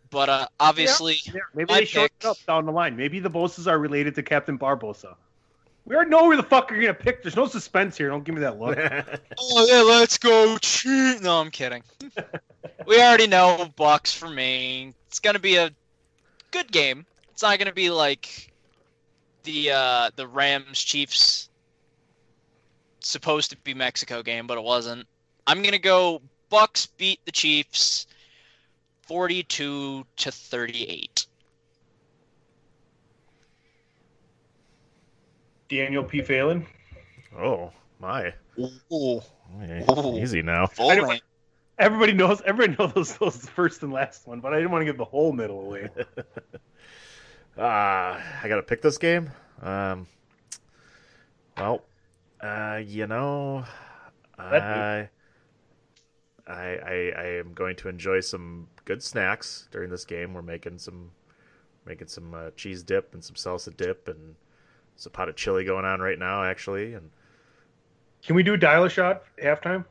But uh, obviously, Yeah, maybe they showed pick- it up down the line. Maybe the Bosas are related to Captain Barbossa. We already know where the fuck you're gonna pick. There's no suspense here. Don't give me that look. oh yeah, let's go cheat. No, I'm kidding. we already know Bucks for me. It's gonna be a good game. It's not gonna be like the uh, the Rams Chiefs supposed to be Mexico game, but it wasn't. I'm gonna go Bucks beat the Chiefs, forty-two to thirty-eight. Daniel P. Phelan. oh my. Ooh, Ooh. Easy now. full I don't- name. Everybody knows. Everybody knows those, those first and last one, but I didn't want to give the whole middle away. Ah, I gotta pick this game. Um. Well, uh, you know, I, I, I, I am going to enjoy some good snacks during this game. We're making some, making some uh, cheese dip and some salsa dip and some pot of chili going on right now, actually, and Can we do dial a shot halftime?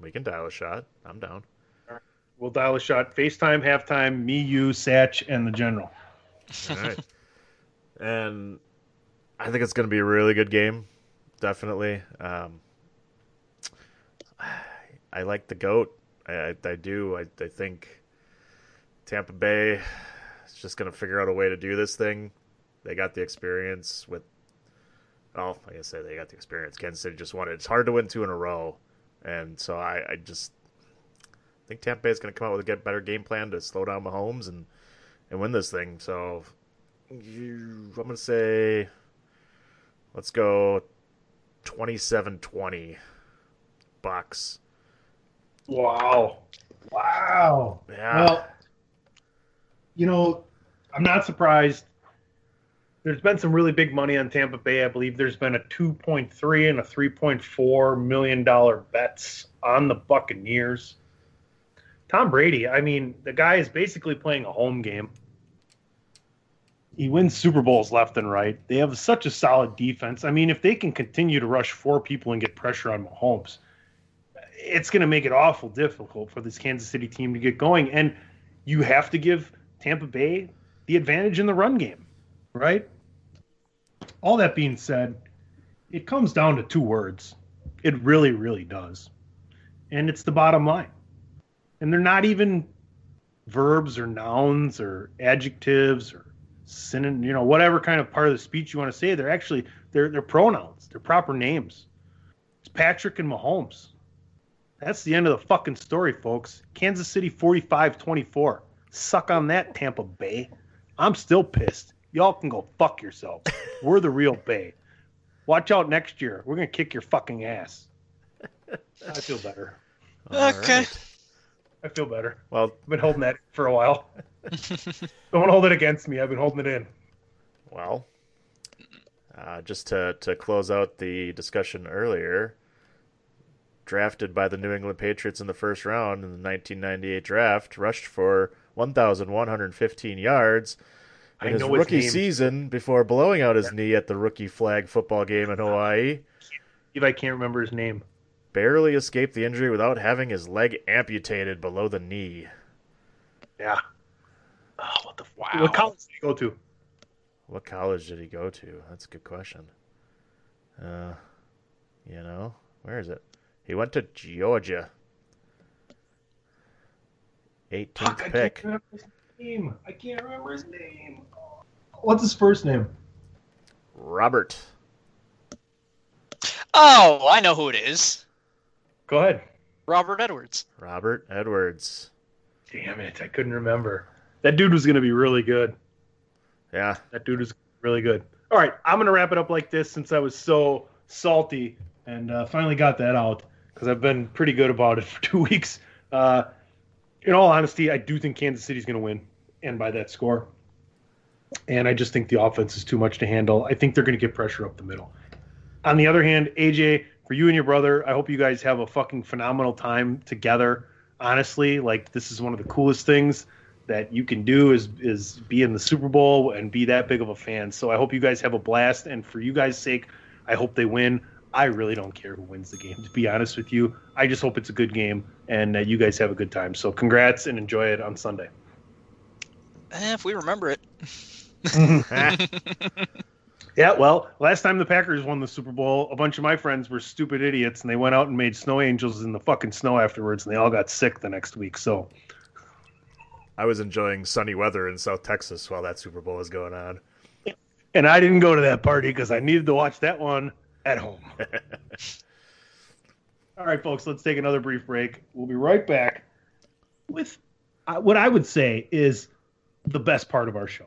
we can dial a shot. I'm down. We'll dial a shot. FaceTime halftime. Me, you, Satch, and the general. All right. and I think it's going to be a really good game. Definitely. Um, I like the goat. I, I, do. I, I think Tampa Bay is just going to figure out a way to do this thing. They got the experience with. Oh, like I say, they got the experience. Kansas City just won it. It's hard to win two in a row, and so I, I just think Tampa Bay is going to come out with a better game plan to slow down Mahomes and and win this thing. So I'm going to say, let's go 27-20 Bucks. Wow. Wow. Yeah. Well, you know, I'm not surprised. There's been some really big money on Tampa Bay. I believe there's been a 2.3 and a 3.4 million dollar bets on the Buccaneers. Tom Brady, I mean, the guy is basically playing a home game. He wins Super Bowls left and right. They have such a solid defense. I mean, if they can continue to rush four people and get pressure on Mahomes, it's going to make it awful difficult for this Kansas City team to get going. And you have to give Tampa Bay the advantage in the run game, right? All that being said, it comes down to two words. It really, really does. And it's the bottom line. And they're not even verbs or nouns or adjectives or synonym, you know, whatever kind of part of the speech you want to say. They're actually They're they're pronouns. They're proper names. It's Patrick and Mahomes. That's the end of the fucking story, folks. Kansas City 45-24. Suck on that, Tampa Bay. I'm still pissed. Y'all can go fuck yourselves. We're the real Bay. Watch out next year. We're gonna kick your fucking ass. I feel better. okay. I feel better. Well, I've been holding that for a while. Don't hold it against me. I've been holding it in. Well, uh, just to, to close out the discussion earlier, drafted by the New England Patriots in the first round in the 1998 draft, rushed for 1,115 yards in I his know his rookie season before blowing out his knee at the rookie flag football game in Hawaii. If I can't remember his name. Barely escaped the injury without having his leg amputated below the knee. Yeah. Oh, what the wow. What college did he go to? What college did he go to? That's a good question. Uh, you know, where is it? He went to Georgia. 18th Fuck, I pick. can't remember his name. I can't remember his name. What's his first name? Robert. Oh, I know who it is. Go ahead. Robert Edwards. Robert Edwards. Damn it, I couldn't remember. That dude was going to be really good. Yeah. That dude was really good. All right, I'm going to wrap it up like this since I was so salty and uh, finally got that out because I've been pretty good about it for two weeks. Uh, in all honesty, I do think Kansas City's going to win and by that score. And I just think the offense is too much to handle. I think they're going to get pressure up the middle. On the other hand, AJ, for you and your brother, I hope you guys have a fucking phenomenal time together. Honestly, like this is one of the coolest things that you can do is is be in the Super Bowl and be that big of a fan. So I hope you guys have a blast. And for you guys' sake, I hope they win. I really don't care who wins the game. To be honest with you, I just hope it's a good game and uh, you guys have a good time. So congrats and enjoy it on Sunday. Eh, if we remember it. Yeah, well, last time the Packers won the Super Bowl, a bunch of my friends were stupid idiots, and they went out and made snow angels in the fucking snow afterwards, and they all got sick the next week. So, I was enjoying sunny weather in South Texas while that Super Bowl was going on. and I didn't go to that party because I needed to watch that one at home. all right, folks, let's take another brief break. We'll be right back with uh, what I would say is the best part of our show.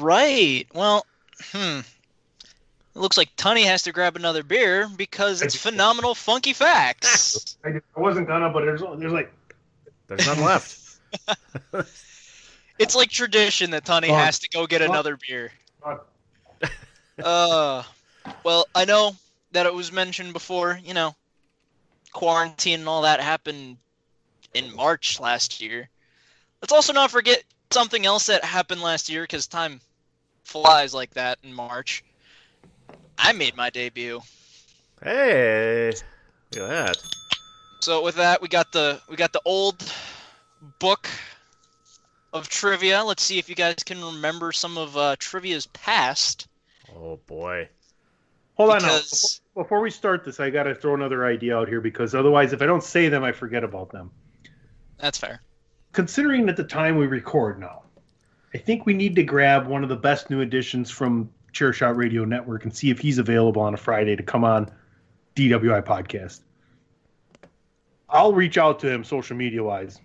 Right. Well, hmm. It looks like Tunny has to grab another beer because it's phenomenal funky facts. I, did- I wasn't gonna, but there's there's like There's none left. It's like tradition that Tunny Fun. has to go get Fun. another beer. Fun. Uh, well, I know that it was mentioned before. You know, quarantine and all that happened in March last year. Let's also not forget something else that happened last year because time flies like that in March. I made my debut. Hey, look at that. So with that, we got the we got the old book of trivia. Let's see if you guys can remember some of uh, trivia's past. Oh boy. Hold on now. Before, before we start this, I got to throw another idea out here because otherwise, if I don't say them, I forget about them. That's fair. Considering at the time we record now, I think we need to grab one of the best new additions from Chairshot Radio Network and see if he's available on a Friday to come on DWI podcast. I'll reach out to him social media wise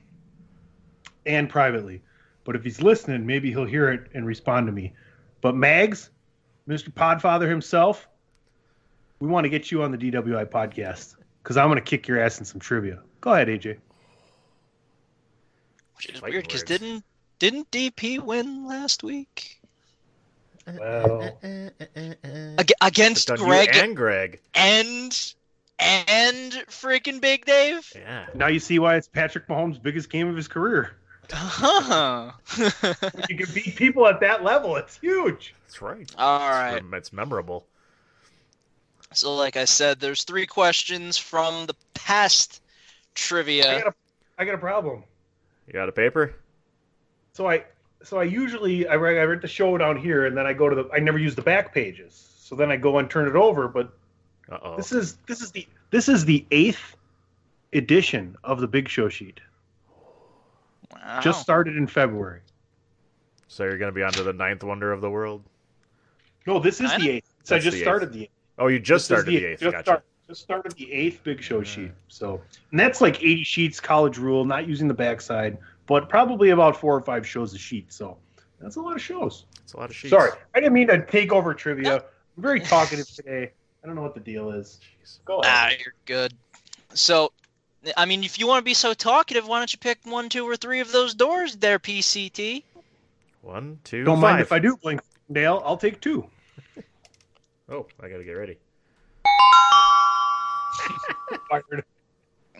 and privately. But if he's listening, maybe he'll hear it and respond to me. But Mags, Mr. Podfather himself, we want to get you on the DWI podcast because I'm going to kick your ass in some trivia. Go ahead, AJ. Which is weird because didn't didn't DP win last week Well, uh, uh, uh, Ag- against Greg and Greg. and and freaking Big Dave? Yeah. now you see why it's Patrick Mahomes' biggest game of his career. Huh. You can beat people at that level, it's huge. That's right. All right. It's memorable. So, like I said, there's three questions from the past I trivia. got a, I got a problem. You got a paper? So I so I usually I write, I write the show down here and then I go to the I never use the back pages. So then I go and turn it over, but Uh oh. this is this is the this is the eighth edition of the Big Show sheet. Wow. Just started in February. So you're gonna be onto the ninth wonder of the world? No, this is Kinda? the eighth. So I just the started the eighth. Oh, you just This is started the eighth. Just, Gotcha. start- just started the eighth Big Show sheet. So, and that's like 80 sheets, college rule, not using the backside, but probably about four or five shows a sheet. So that's a lot of shows. It's a lot of sheets. Sorry, I didn't mean to take over trivia. I'm very talkative today. I don't know what the deal is. Go ahead. Ah, you're good. So, I mean, if you want to be so talkative, why don't you pick one, two, or three of those doors there, PCT? One, two, don't mind if I do blink, Dale. I'll take two. Oh, I gotta get ready. Fired.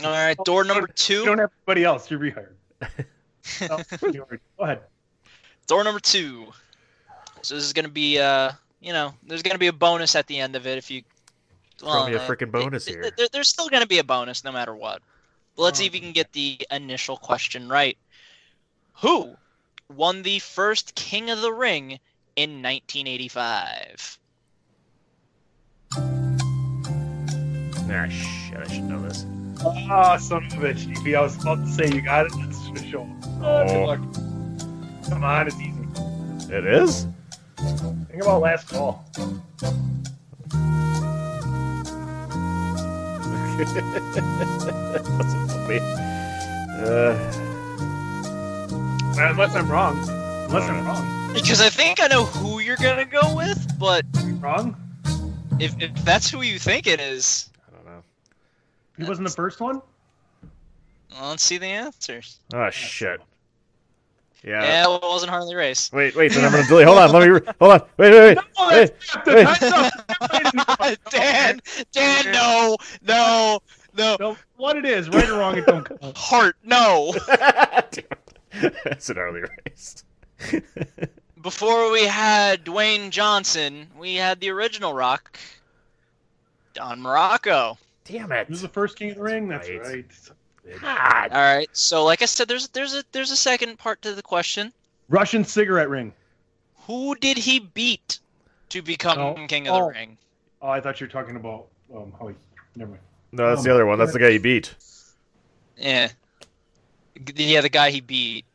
All right, door number You two. don't have anybody else. You're rehired. No, Go ahead. Door number two. So this is gonna be, uh, you know, there's gonna be a bonus at the end of it if you. Throw me a freaking bonus th- here. th- there's still gonna be a bonus no matter what. But let's see if you can get the initial question right. Who won the first King of the Ring in 1985? Ah, shit, I should know this. Ah, son of a bitch, DP. I was about to say you got it. That's for sure. Oh, good Oh. luck. Come on, it's easy. It is? Think about last call. Wasn't funny. Uh, Unless I'm wrong. Unless I'm wrong. Because I think I know who you're gonna go with, but Wrong? if, if that's who you think it is, I don't. He wasn't the first one? well, let's see the answers. Oh shit. Yeah. Yeah, well, it wasn't Harley Race. Wait, wait. Then I'm gonna delete. Hold on. Let me. Re- hold on. Wait, wait, wait. Oh, wait, that's wait. the time's up. Dan, Dan, no, no, no. No, what it is, right or wrong, it don't count. Heart, no. That's an early race. Before we had Dwayne Johnson, we had the original Rock, Don Muraco. Damn it. This is the first King of the Ring? That's Right. right. God. All right, so like I said, there's there's a there's a second part to the question. Russian cigarette ring. Who did he beat to become Oh, King of the oh. Ring? Oh, I thought you were talking about um, how he. Never mind. No, that's the other one. That's the guy he beat. Yeah, yeah, the guy he beat.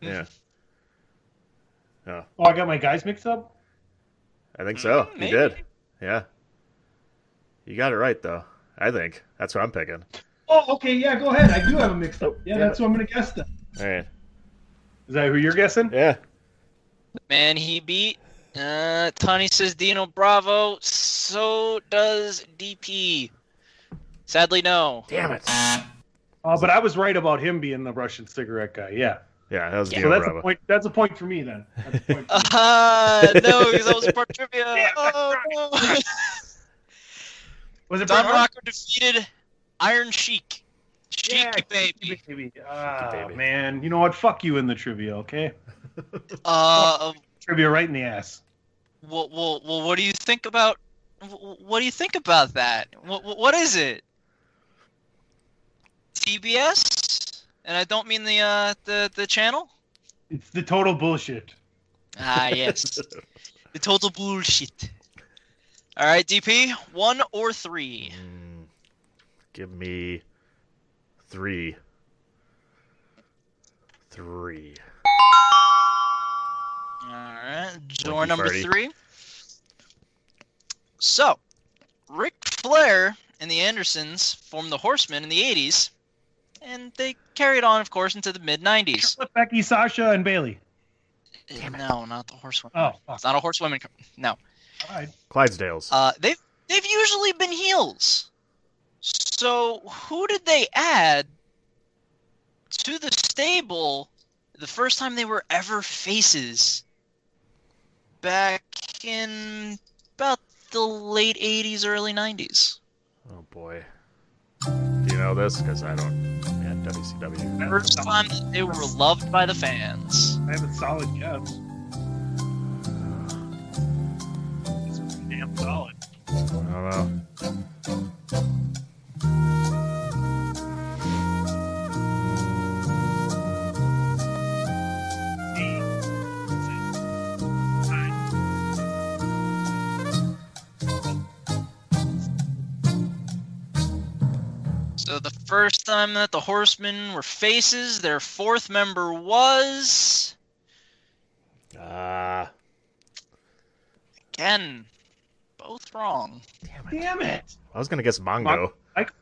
Yeah. Oh, Oh, I got my guys mixed up? I think so. You maybe. did. Yeah. You got it right though. I think that's what I'm picking. Oh, okay, yeah, go ahead. I do have them mixed up. Yeah, damn that's what I'm going to guess then. All right. Is that who you're guessing? Yeah. The man he beat Uh, Tony says Dino Bravo. So does DP. Sadly, no. Damn it. Uh, but I was right about him being the Russian cigarette guy. Yeah. Yeah, that was So Dino that's Bravo. a point. That's a point for me then. That's a point for me. Uh, no, because that was part of trivia. Oh, no. Was it Don Bret Hart? Rocco defeated Iron Sheik. Sheik, baby. Baby. Ah, man. You know what? Fuck you in the trivia, okay? Uh, Trivia right in the ass. well, well, well, what do you think about? What do you think about that? What, what is it? TBS? And I don't mean the uh the the channel. It's the total bullshit. Ah, yes. the total bullshit. All right, DP, one or three. Hmm. Give me three. Three. All right, door Winky number farty. three. So, Ric Flair and the Andersons formed the Horsemen in the 80s, and they carried on, of course, into the mid 90s. Becky, Sasha, and Bayley. Eh, no, not the Horsewomen. Oh, fuck. It's not a Horsewomen. No. All right. Clydesdales. Uh, they've they've usually been heels. So who did they add to the stable the first time they were ever faces? Back in about the late '80s, early '90s. oh boy. Do you know this? Because I don't. Yeah, WCW. First time they were loved by the fans. I have a solid guess. Solid. I don't know. So the first time that the Horsemen were faces, their fourth member was Ah. again both wrong. Damn it. I was gonna guess Mongo. Mike?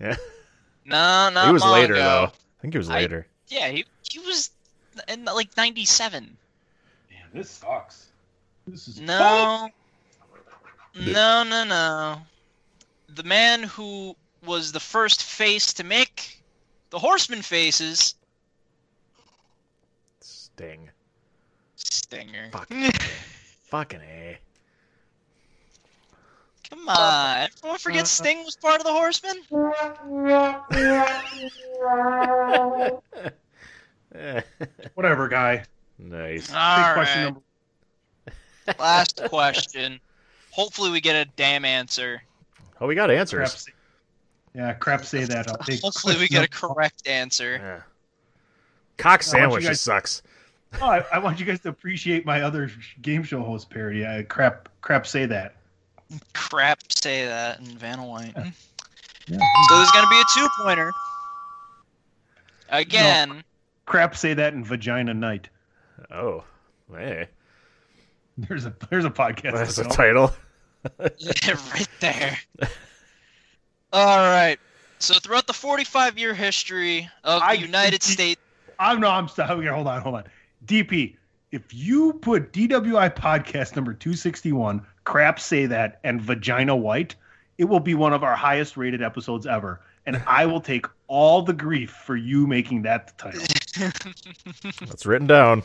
Yeah. No, no. he was later though. I think he was I- later. Yeah, he he was in like '97. Damn, this sucks. This is No, no, no, no. The man who was the first face to make the Horseman faces, Sting. Stinger. Fuck. Fucking a. Come uh, on, everyone forgets uh, Sting was part of the Horsemen. Whatever, guy. nice. All Big question right. number. Last question. Hopefully, we get a damn answer. Oh, we got Crap, answers. say- yeah, crap. Say that. I'll take Hopefully, we get a correct answer. Yeah. I Cock want you sandwiches guys- sucks. Oh, I, I want you guys to appreciate my other game show host parody. I, crap, crap. Say that. Crap, say that in Vanna White. Yeah. So there's gonna be a two pointer. Again, Crap. Say that in Vagina Night. Oh, hey, There's a there's a podcast. that's a title. title. right there. All right. So throughout the 45 year history of I- the United States, I'm no. I'm sorry. Okay, hold on. Hold on. DP. If you put DWI podcast number 261, crap. Say that and Vagina White, it will be one of our highest rated episodes ever. And I will take all the grief for you making that the title. That's written down.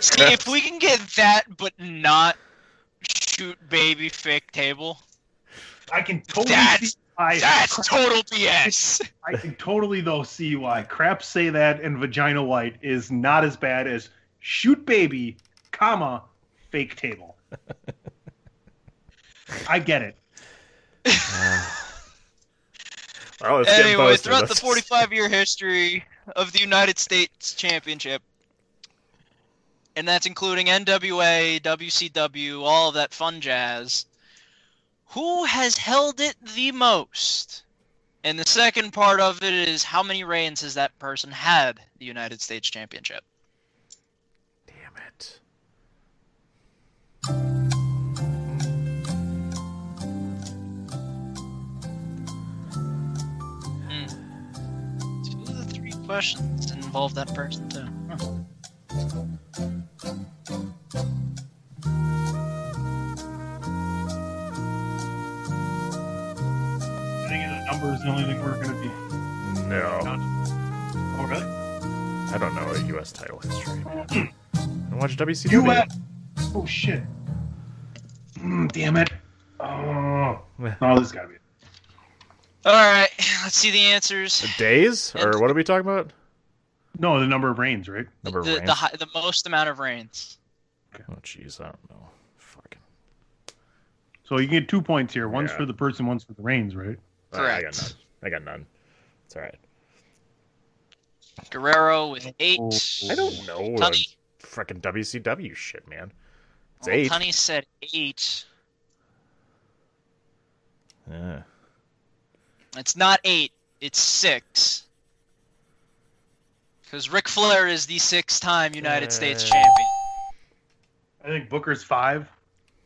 see if we can get that, but not shoot baby fake table. I can totally That's- see why. That's total BS. I can totally though see why crap say that and vagina white is not as bad as shoot baby, comma fake table. I get it. Uh, well, it's Anyway, throughout the 45 year history of the United States Championship, and that's including NWA, WCW, all of that fun jazz, who has held it the most? And the second part of it is how many reigns has that person had the United States Championship? Damn it. questions involve that person too. Huh. I think the number is the only thing we're going to be. No. Oh, really? I don't know a U.S. title history, man. I watch WCW. U.S. Oh shit! Mm, damn it! Oh, no, oh, this got to be. All right, let's see the answers. Days or what are we talking about? No, the number of rains, right? Number of The reigns. the, hi- the most amount of reigns. Oh jeez, I don't know. Fucking. So you get two points here. One's Yeah. for the person, one's for the rains, right? I- I got none. I got none. It's all right. Guerrero with oh. eight. I don't know. Tunny, Freaking WCW shit, man. It's well, eight. Tunny said eight. Yeah. It's not eight. It's six. Because Ric Flair is the six-time United States Uh. champion. I think Booker's five.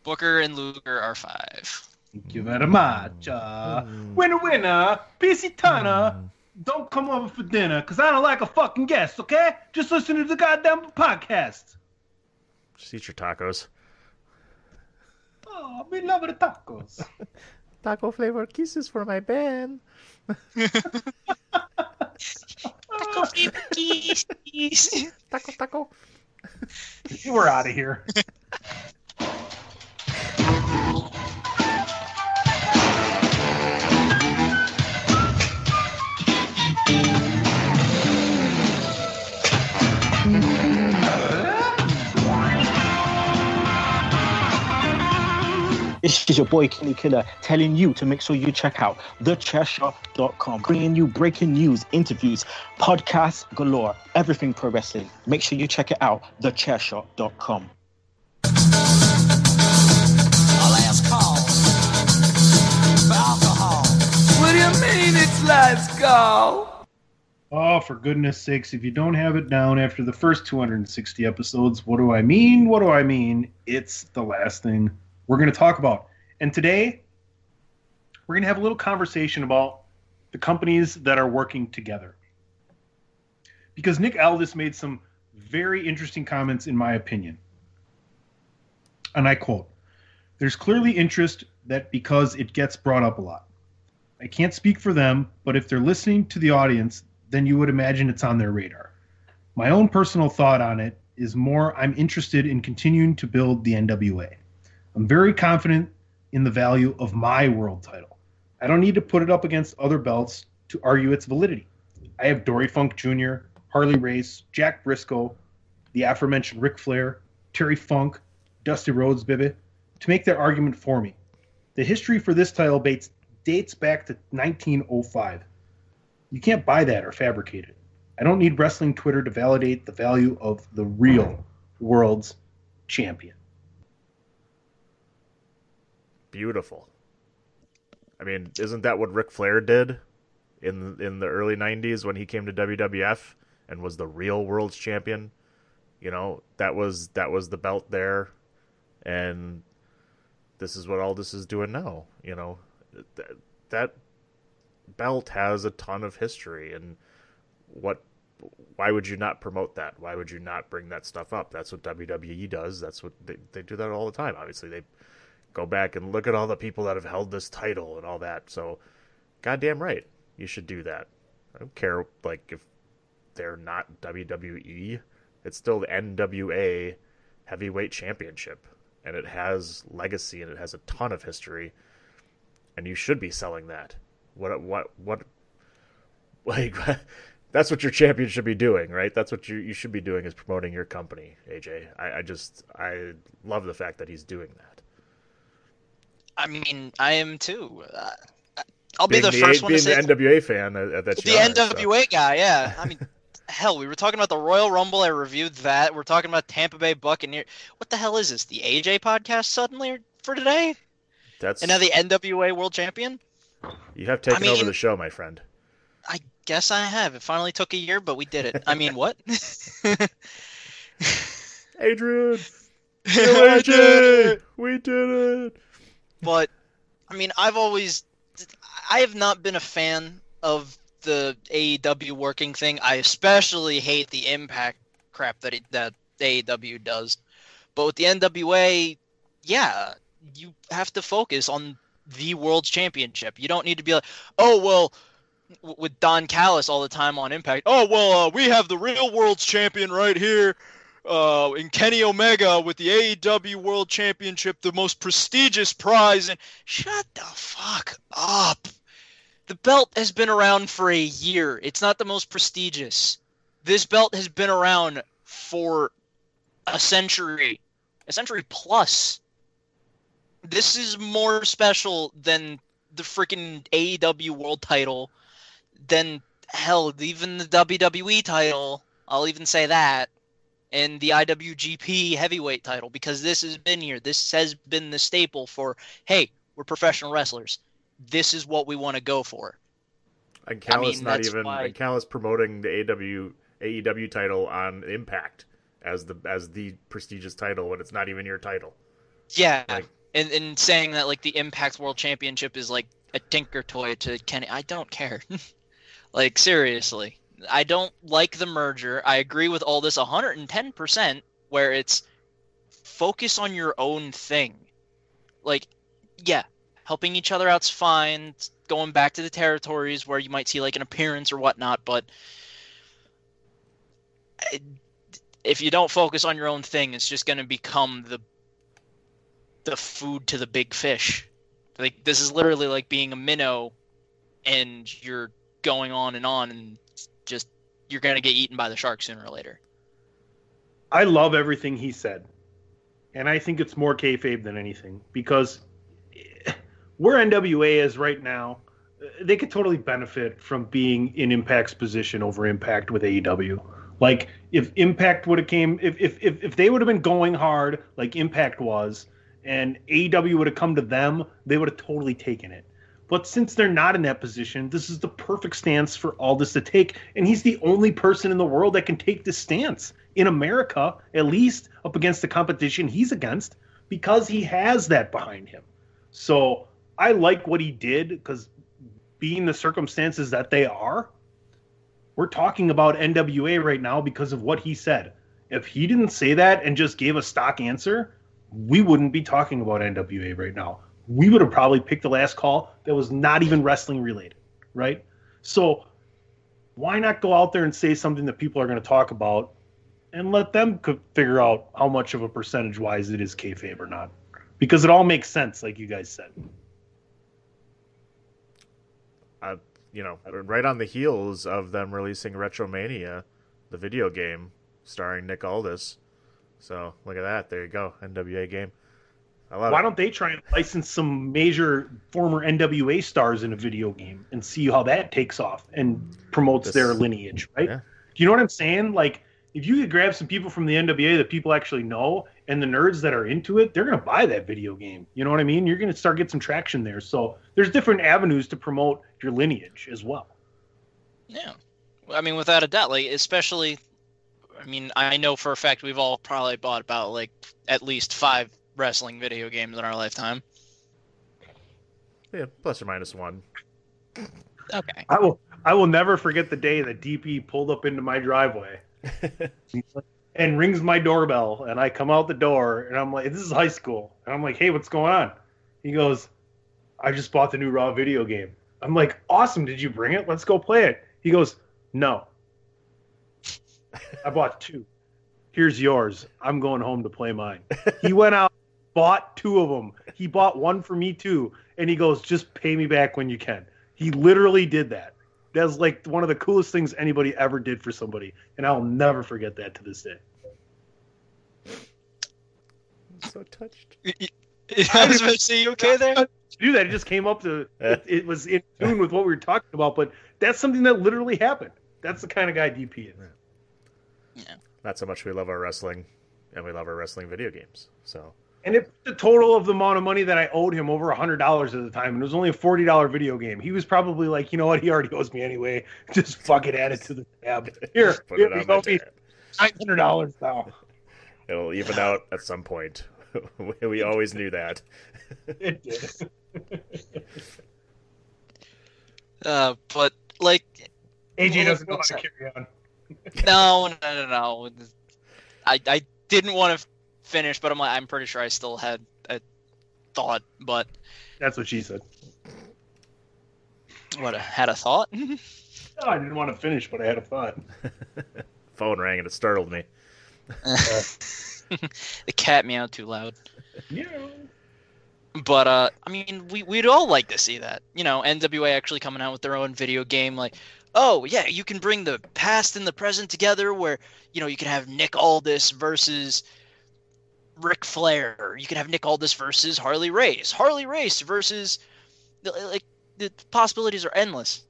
Booker and Luger are five. Thank you very much. Uh, winner, winner, PC Tana. Don't come over for dinner because I don't like a fucking guest, okay? Just listen to the goddamn podcast. Just eat your tacos. Oh, we love the tacos. Taco flavor kisses for my band. Taco flavor kisses. Taco, taco. We're out of here. This is your boy Kenny Killer telling you to make sure you check out thechairshot.com, bringing you breaking news, interviews, podcasts galore, everything pro wrestling. Make sure you check it out, thechairshot.com. last call for alcohol. What do you mean it's last call? Oh, for goodness sakes, if you don't have it down after the first 260 episodes, what do I mean? What do I mean? It's the last thing we're going to talk about. And today, we're going to have a little conversation about the companies that are working together. Because Nick Aldis made some very interesting comments, in my opinion. And I quote There's clearly interest that because it gets brought up a lot. I can't speak for them, but if they're listening to the audience, then you would imagine it's on their radar. My own personal thought on it is more I'm interested in continuing to build the NWA. I'm very confident in the value of my world title. I don't need to put it up against other belts to argue its validity. I have Dory Funk Jr., Harley Race, Jack Brisco, the aforementioned Ric Flair, Terry Funk, Dusty Rhodes Bibbit to make their argument for me. The history for this title dates, dates back to 1905. You can't buy that or fabricate it. I don't need wrestling Twitter to validate the value of the real world's champion. Beautiful. I mean, isn't that what Ric Flair did in in the early '90s when he came to WWF and was the real world's champion? You know, that was that was the belt there, and this is what all this is doing now. You know, that, that belt has a ton of history, and what? Why would you not promote that? Why would you not bring that stuff up? That's what WWE does. That's what they they do that all the time. Obviously, they go back and look at all the people that have held this title and all that. So, goddamn right, you should do that. I don't care like if they're not WWE. It's still the NWA Heavyweight Championship, and it has legacy and it has a ton of history, and you should be selling that. What what what? Like that's what your champion should be doing, right? That's what you you should be doing is promoting your company, AJ. I, I just I love the fact that he's doing that. I mean, I am too. Uh, I'll being be the, first one to being say the NWA fan uh, that the are, so. NWA guy. Yeah, I mean, hell, we were talking about the Royal Rumble. I reviewed that. We're talking about Tampa Bay Buccaneer. What the hell is this? The AJ podcast suddenly for today? That's And now the NWA World Champion. you have taken I over the show, my friend. I guess I have. It finally took a year, but we did it. I mean, what? Adrian, AJ! we did it. But I mean, I've always, I have not been a fan of the AEW working thing. I especially hate the Impact crap that it, that AEW does. But with the NWA, yeah, you have to focus on the world championship. You don't need to be like, oh well, with Don Callis all the time on Impact. Oh well, uh, we have the real world's champion right here. Uh, in Kenny Omega with the AEW World Championship, the most prestigious prize. And shut the fuck up. The belt has been around for a year. It's not the most prestigious. This belt has been around for a century, a century plus. This is more special than the freaking AEW World title, than hell, even the WWE title. I'll even say that. And the IWGP heavyweight title, because this has been here. This has been the staple for, hey, we're professional wrestlers. This is what we want to go for. And Callis mean, not even why- and Callis promoting the AW AEW title on Impact as the as the prestigious title when it's not even your title. Yeah, and and saying that like the Impact World Championship is like a tinker toy to Kenny, I don't care. like seriously, I don't like the merger. I agree with all this 110% where it's focus on your own thing. Like, yeah, helping each other out's fine. Going back to the territories where you might see like an appearance or whatnot, but if you don't focus on your own thing, it's just going to become the the food to the big fish. Like this is literally like being a minnow, and you're going on and on, and just you're going to get eaten by the shark sooner or later. I love everything he said, and I think it's more kayfabe than anything because where NWA is right now, they could totally benefit from being in Impact's position over Impact with AEW. Like if Impact would have came, if if if, if they would have been going hard like Impact was, and AEW would have come to them, they would have totally taken it. But since they're not in that position, this is the perfect stance for all this to take. And he's the only person in the world that can take this stance in America, at least up against the competition he's against, because he has that behind him. So I like what he did because being the circumstances that they are, we're talking about NWA right now because of what he said. If he didn't say that and just gave a stock answer, we wouldn't be talking about NWA right now. We would have probably picked the last call that was not even wrestling related, right? So why not go out there and say something that people are going to talk about and let them figure out how much of a percentage wise it is kayfabe or not? Because it all makes sense, like you guys said. Uh, you know, right on the heels of them releasing Retromania, the video game starring Nick Aldis. So look at that. There you go. NWA game. I love Why it. don't they try and license some major former NWA stars in a video game and see how that takes off and promotes This- their lineage, right? yeah. Do you know what I'm saying? Like, if you could grab some people from the NWA that people actually know and the nerds that are into it, they're going to buy that video game. You know what I mean? You're going to start get some traction there. So there's different avenues to promote your lineage as well. Yeah, I mean, without a doubt, like especially, I mean, I know for a fact we've all probably bought about like at least five wrestling video games in our lifetime. Yeah, plus or minus one. Okay. I will I will never forget the day that DP pulled up into my driveway and rings my doorbell and I come out the door and I'm like this is high school. And I'm like hey what's going on? He goes I just bought the new raw video game. I'm like awesome. Did you bring it? Let's go play it. He goes no. I bought two. Here's yours. I'm going home to play mine. He went out bought two of them he bought one for me too and he goes just pay me back when you can he literally did that that's like one of the coolest things anybody ever did for somebody, and I'll never forget that to this day. I'm so touched. I was about to say, you okay there? To do that, it just came up to. It, it was in tune with what we were talking about, but that's something that literally happened. That's the kind of guy DP is. Yeah. That's how much we love our wrestling, and we love our wrestling video games. So And it the total of the amount of money that I owed him over a hundred dollars at the time, and it was only a forty dollar video game. He was probably like, you know what, he already owes me anyway. Just fucking add it to the tab. Here, Put here it you on go, my me tab. nine hundred dollars now. it'll even out at some point. we- we always knew that. It did. Uh, but like, AJ doesn't know how to carry on. no, no, no, no. I I didn't want to finish, but I'm like, I'm pretty sure I still had a thought, but That's what she said. What had a thought? Oh, I didn't want to finish, but I had a thought. Phone rang and it startled me. the cat meowed too loud. Yeah. But uh, I mean, we we'd all like to see that. You know, NWA actually coming out with their own video game, like, oh yeah, you can bring the past and the present together. Where you know you can have Nick Aldis versus Ric Flair. You can have Nick Aldis versus Harley Race. Harley Race versus like the possibilities are endless.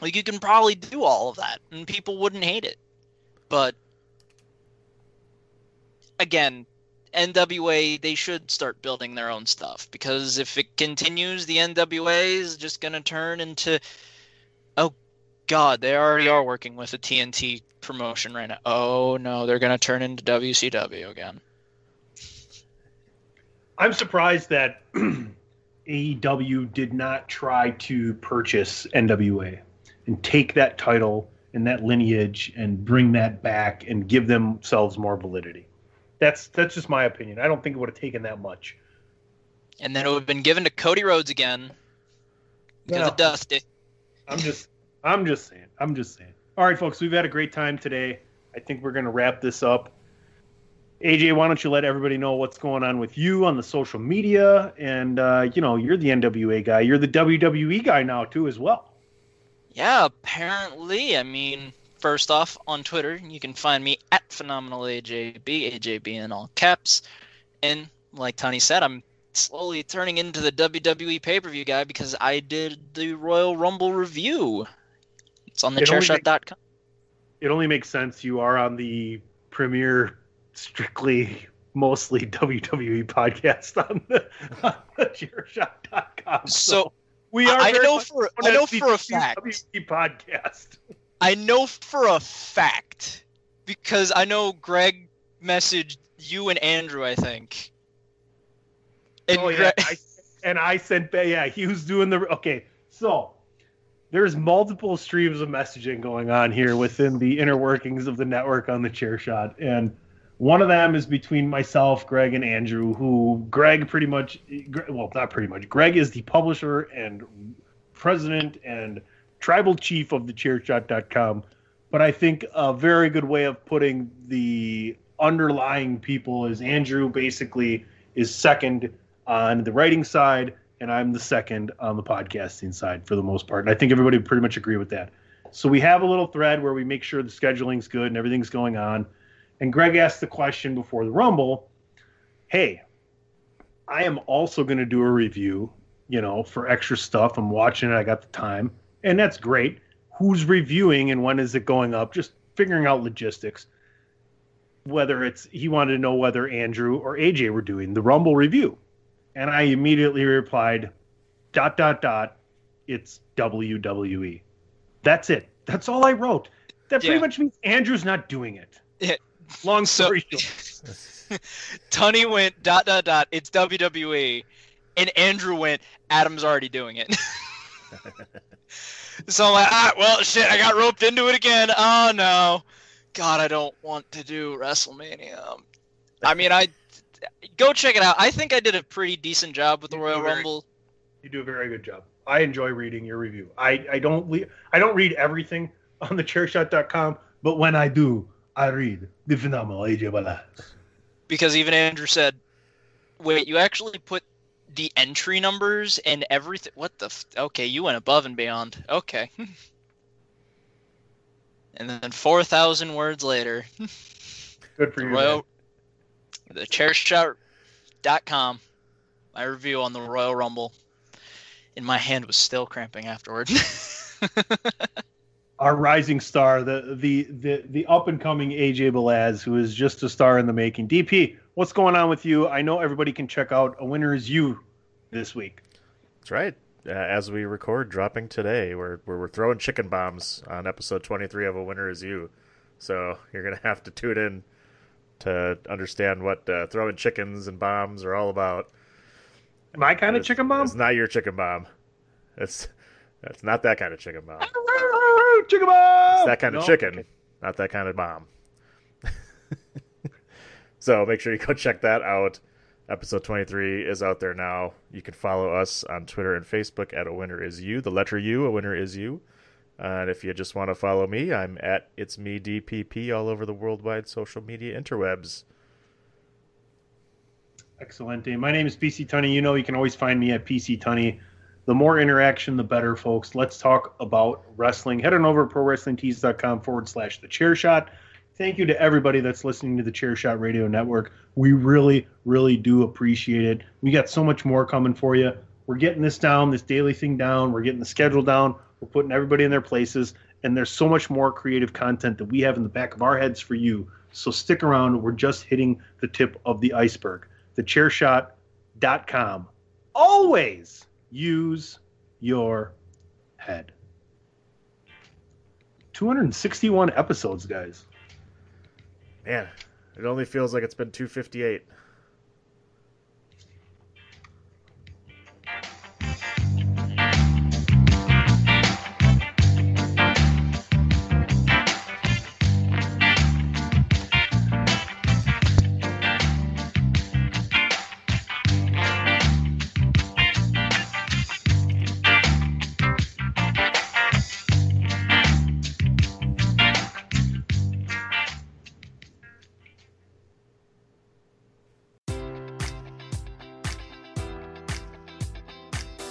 Like you can probably do all of that, and people wouldn't hate it. But again, NWA they should start building their own stuff because if it continues, the NWA is just gonna turn into oh god, they already are working with a TNT promotion right now. Oh no, they're gonna turn into WCW again. I'm surprised that AEW did not try to purchase NWA and take that title and that lineage and bring that back and give themselves more validity. That's that's just my opinion. I don't think it would have taken that much. And then it would have been given to Cody Rhodes again because Yeah. of Dusty. I'm just I'm just saying. I'm just saying. All right, folks, we've had a great time today. I think we're going to wrap this up. AJ, why don't you let everybody know what's going on with you on the social media? And uh, you know, you're the NWA guy. You're the WWE guy now too, as well. Yeah, apparently. I mean, first off, on Twitter, you can find me at phenomenalajb, AJB in all caps. And like Tony said, I'm slowly turning into the WWE pay per view guy because I did the Royal Rumble review. It's on the It chairshot.com. It only makes sense. You are on the premier, strictly, mostly WWE podcast on the, on the chairshot.com. So we are. I know for I know for a fact. WWE podcast. I know for a fact because I know Greg messaged you and Andrew. I think. And oh yeah, Gre- I, and I sent. Yeah, he was doing the. Okay, so there's multiple streams of messaging going on here within the inner workings of the network on the chair shot, and one of them is between myself, Greg, and Andrew. Who Greg pretty much, well, not pretty much. Greg is the publisher and president and tribal chief of the chairshot.com but i think a very good way of putting the underlying people is andrew basically is second on the writing side and i'm the second on the podcasting side for the most part and i think everybody would pretty much agree with that so we have a little thread where we make sure the scheduling's good and everything's going on and greg asked the question before the rumble hey I am also going to do a review, you know, for extra stuff. I'm watching it. I got the time. And that's great. Who's reviewing and when is it going up? Just figuring out logistics. Whether it's, he wanted to know whether Andrew or AJ were doing the Rumble review. And I immediately replied, dot, dot, dot, it's WWE. That's it. That's all I wrote. That pretty much means Andrew's not doing it. Yeah. Long So- story short. Tony went dot dot dot. It's WWE, and Andrew went. Adam's already doing it. so I'm like, ah, well, shit. I got roped into it again. Oh no, God, I don't want to do WrestleMania. I mean, I go check it out. I think I did a pretty decent job with the You Royal very- Rumble. You do a very good job. I enjoy reading your review. I, I don't le- I don't read everything on the chairshot.com, but when I do, I read the phenomenal AJ Balaz. because even Andrew said, "Wait, you actually put the entry numbers and everything? What the? F- okay, you went above and beyond. Okay." and then four thousand words later, Good for the you. Royal, the chairshot.com, my review on the Royal Rumble, and my hand was still cramping afterward. Our rising star, the the the, the up and coming AJ Balaz, who is just a star in the making. DP, what's going on with you? I know everybody can check out A Winner Is You this week. That's right. Uh, as we record, dropping today, we're, we're we're throwing chicken bombs on episode 23 of A Winner Is You. So you're gonna have to tune in to understand what uh, throwing chickens and bombs are all about. My kind of chicken bomb? It's not your chicken bomb. It's it's not that kind of chicken bomb. Chicken bomb! It's that kind of No? chicken, Okay. not that kind of bomb. so make sure you go check that out. Episode 23 is out there now. You can follow us on Twitter and Facebook at A Winner Is You, the letter U, A Winner Is You. And if you just want to follow me, I'm at It's Me DPP all over the worldwide social media interwebs. Excellent. My name is PC Tunney. You know, you can always find me at PC Tunney. The more interaction, the better, folks. Let's talk about wrestling. Head on over to prowrestlingtees.com forward slash the chair shot. Thank you to everybody that's listening to the Chair Shot Radio Network. We really, really do appreciate it. We got so much more coming for you. We're getting this down, this daily thing down. We're getting the schedule down. We're putting everybody in their places. And there's so much more creative content that we have in the back of our heads for you. So stick around. We're just hitting the tip of the iceberg. Thechairshot.com. Always use your head. 261 episodes, guys. Man, it only feels like it's been 258.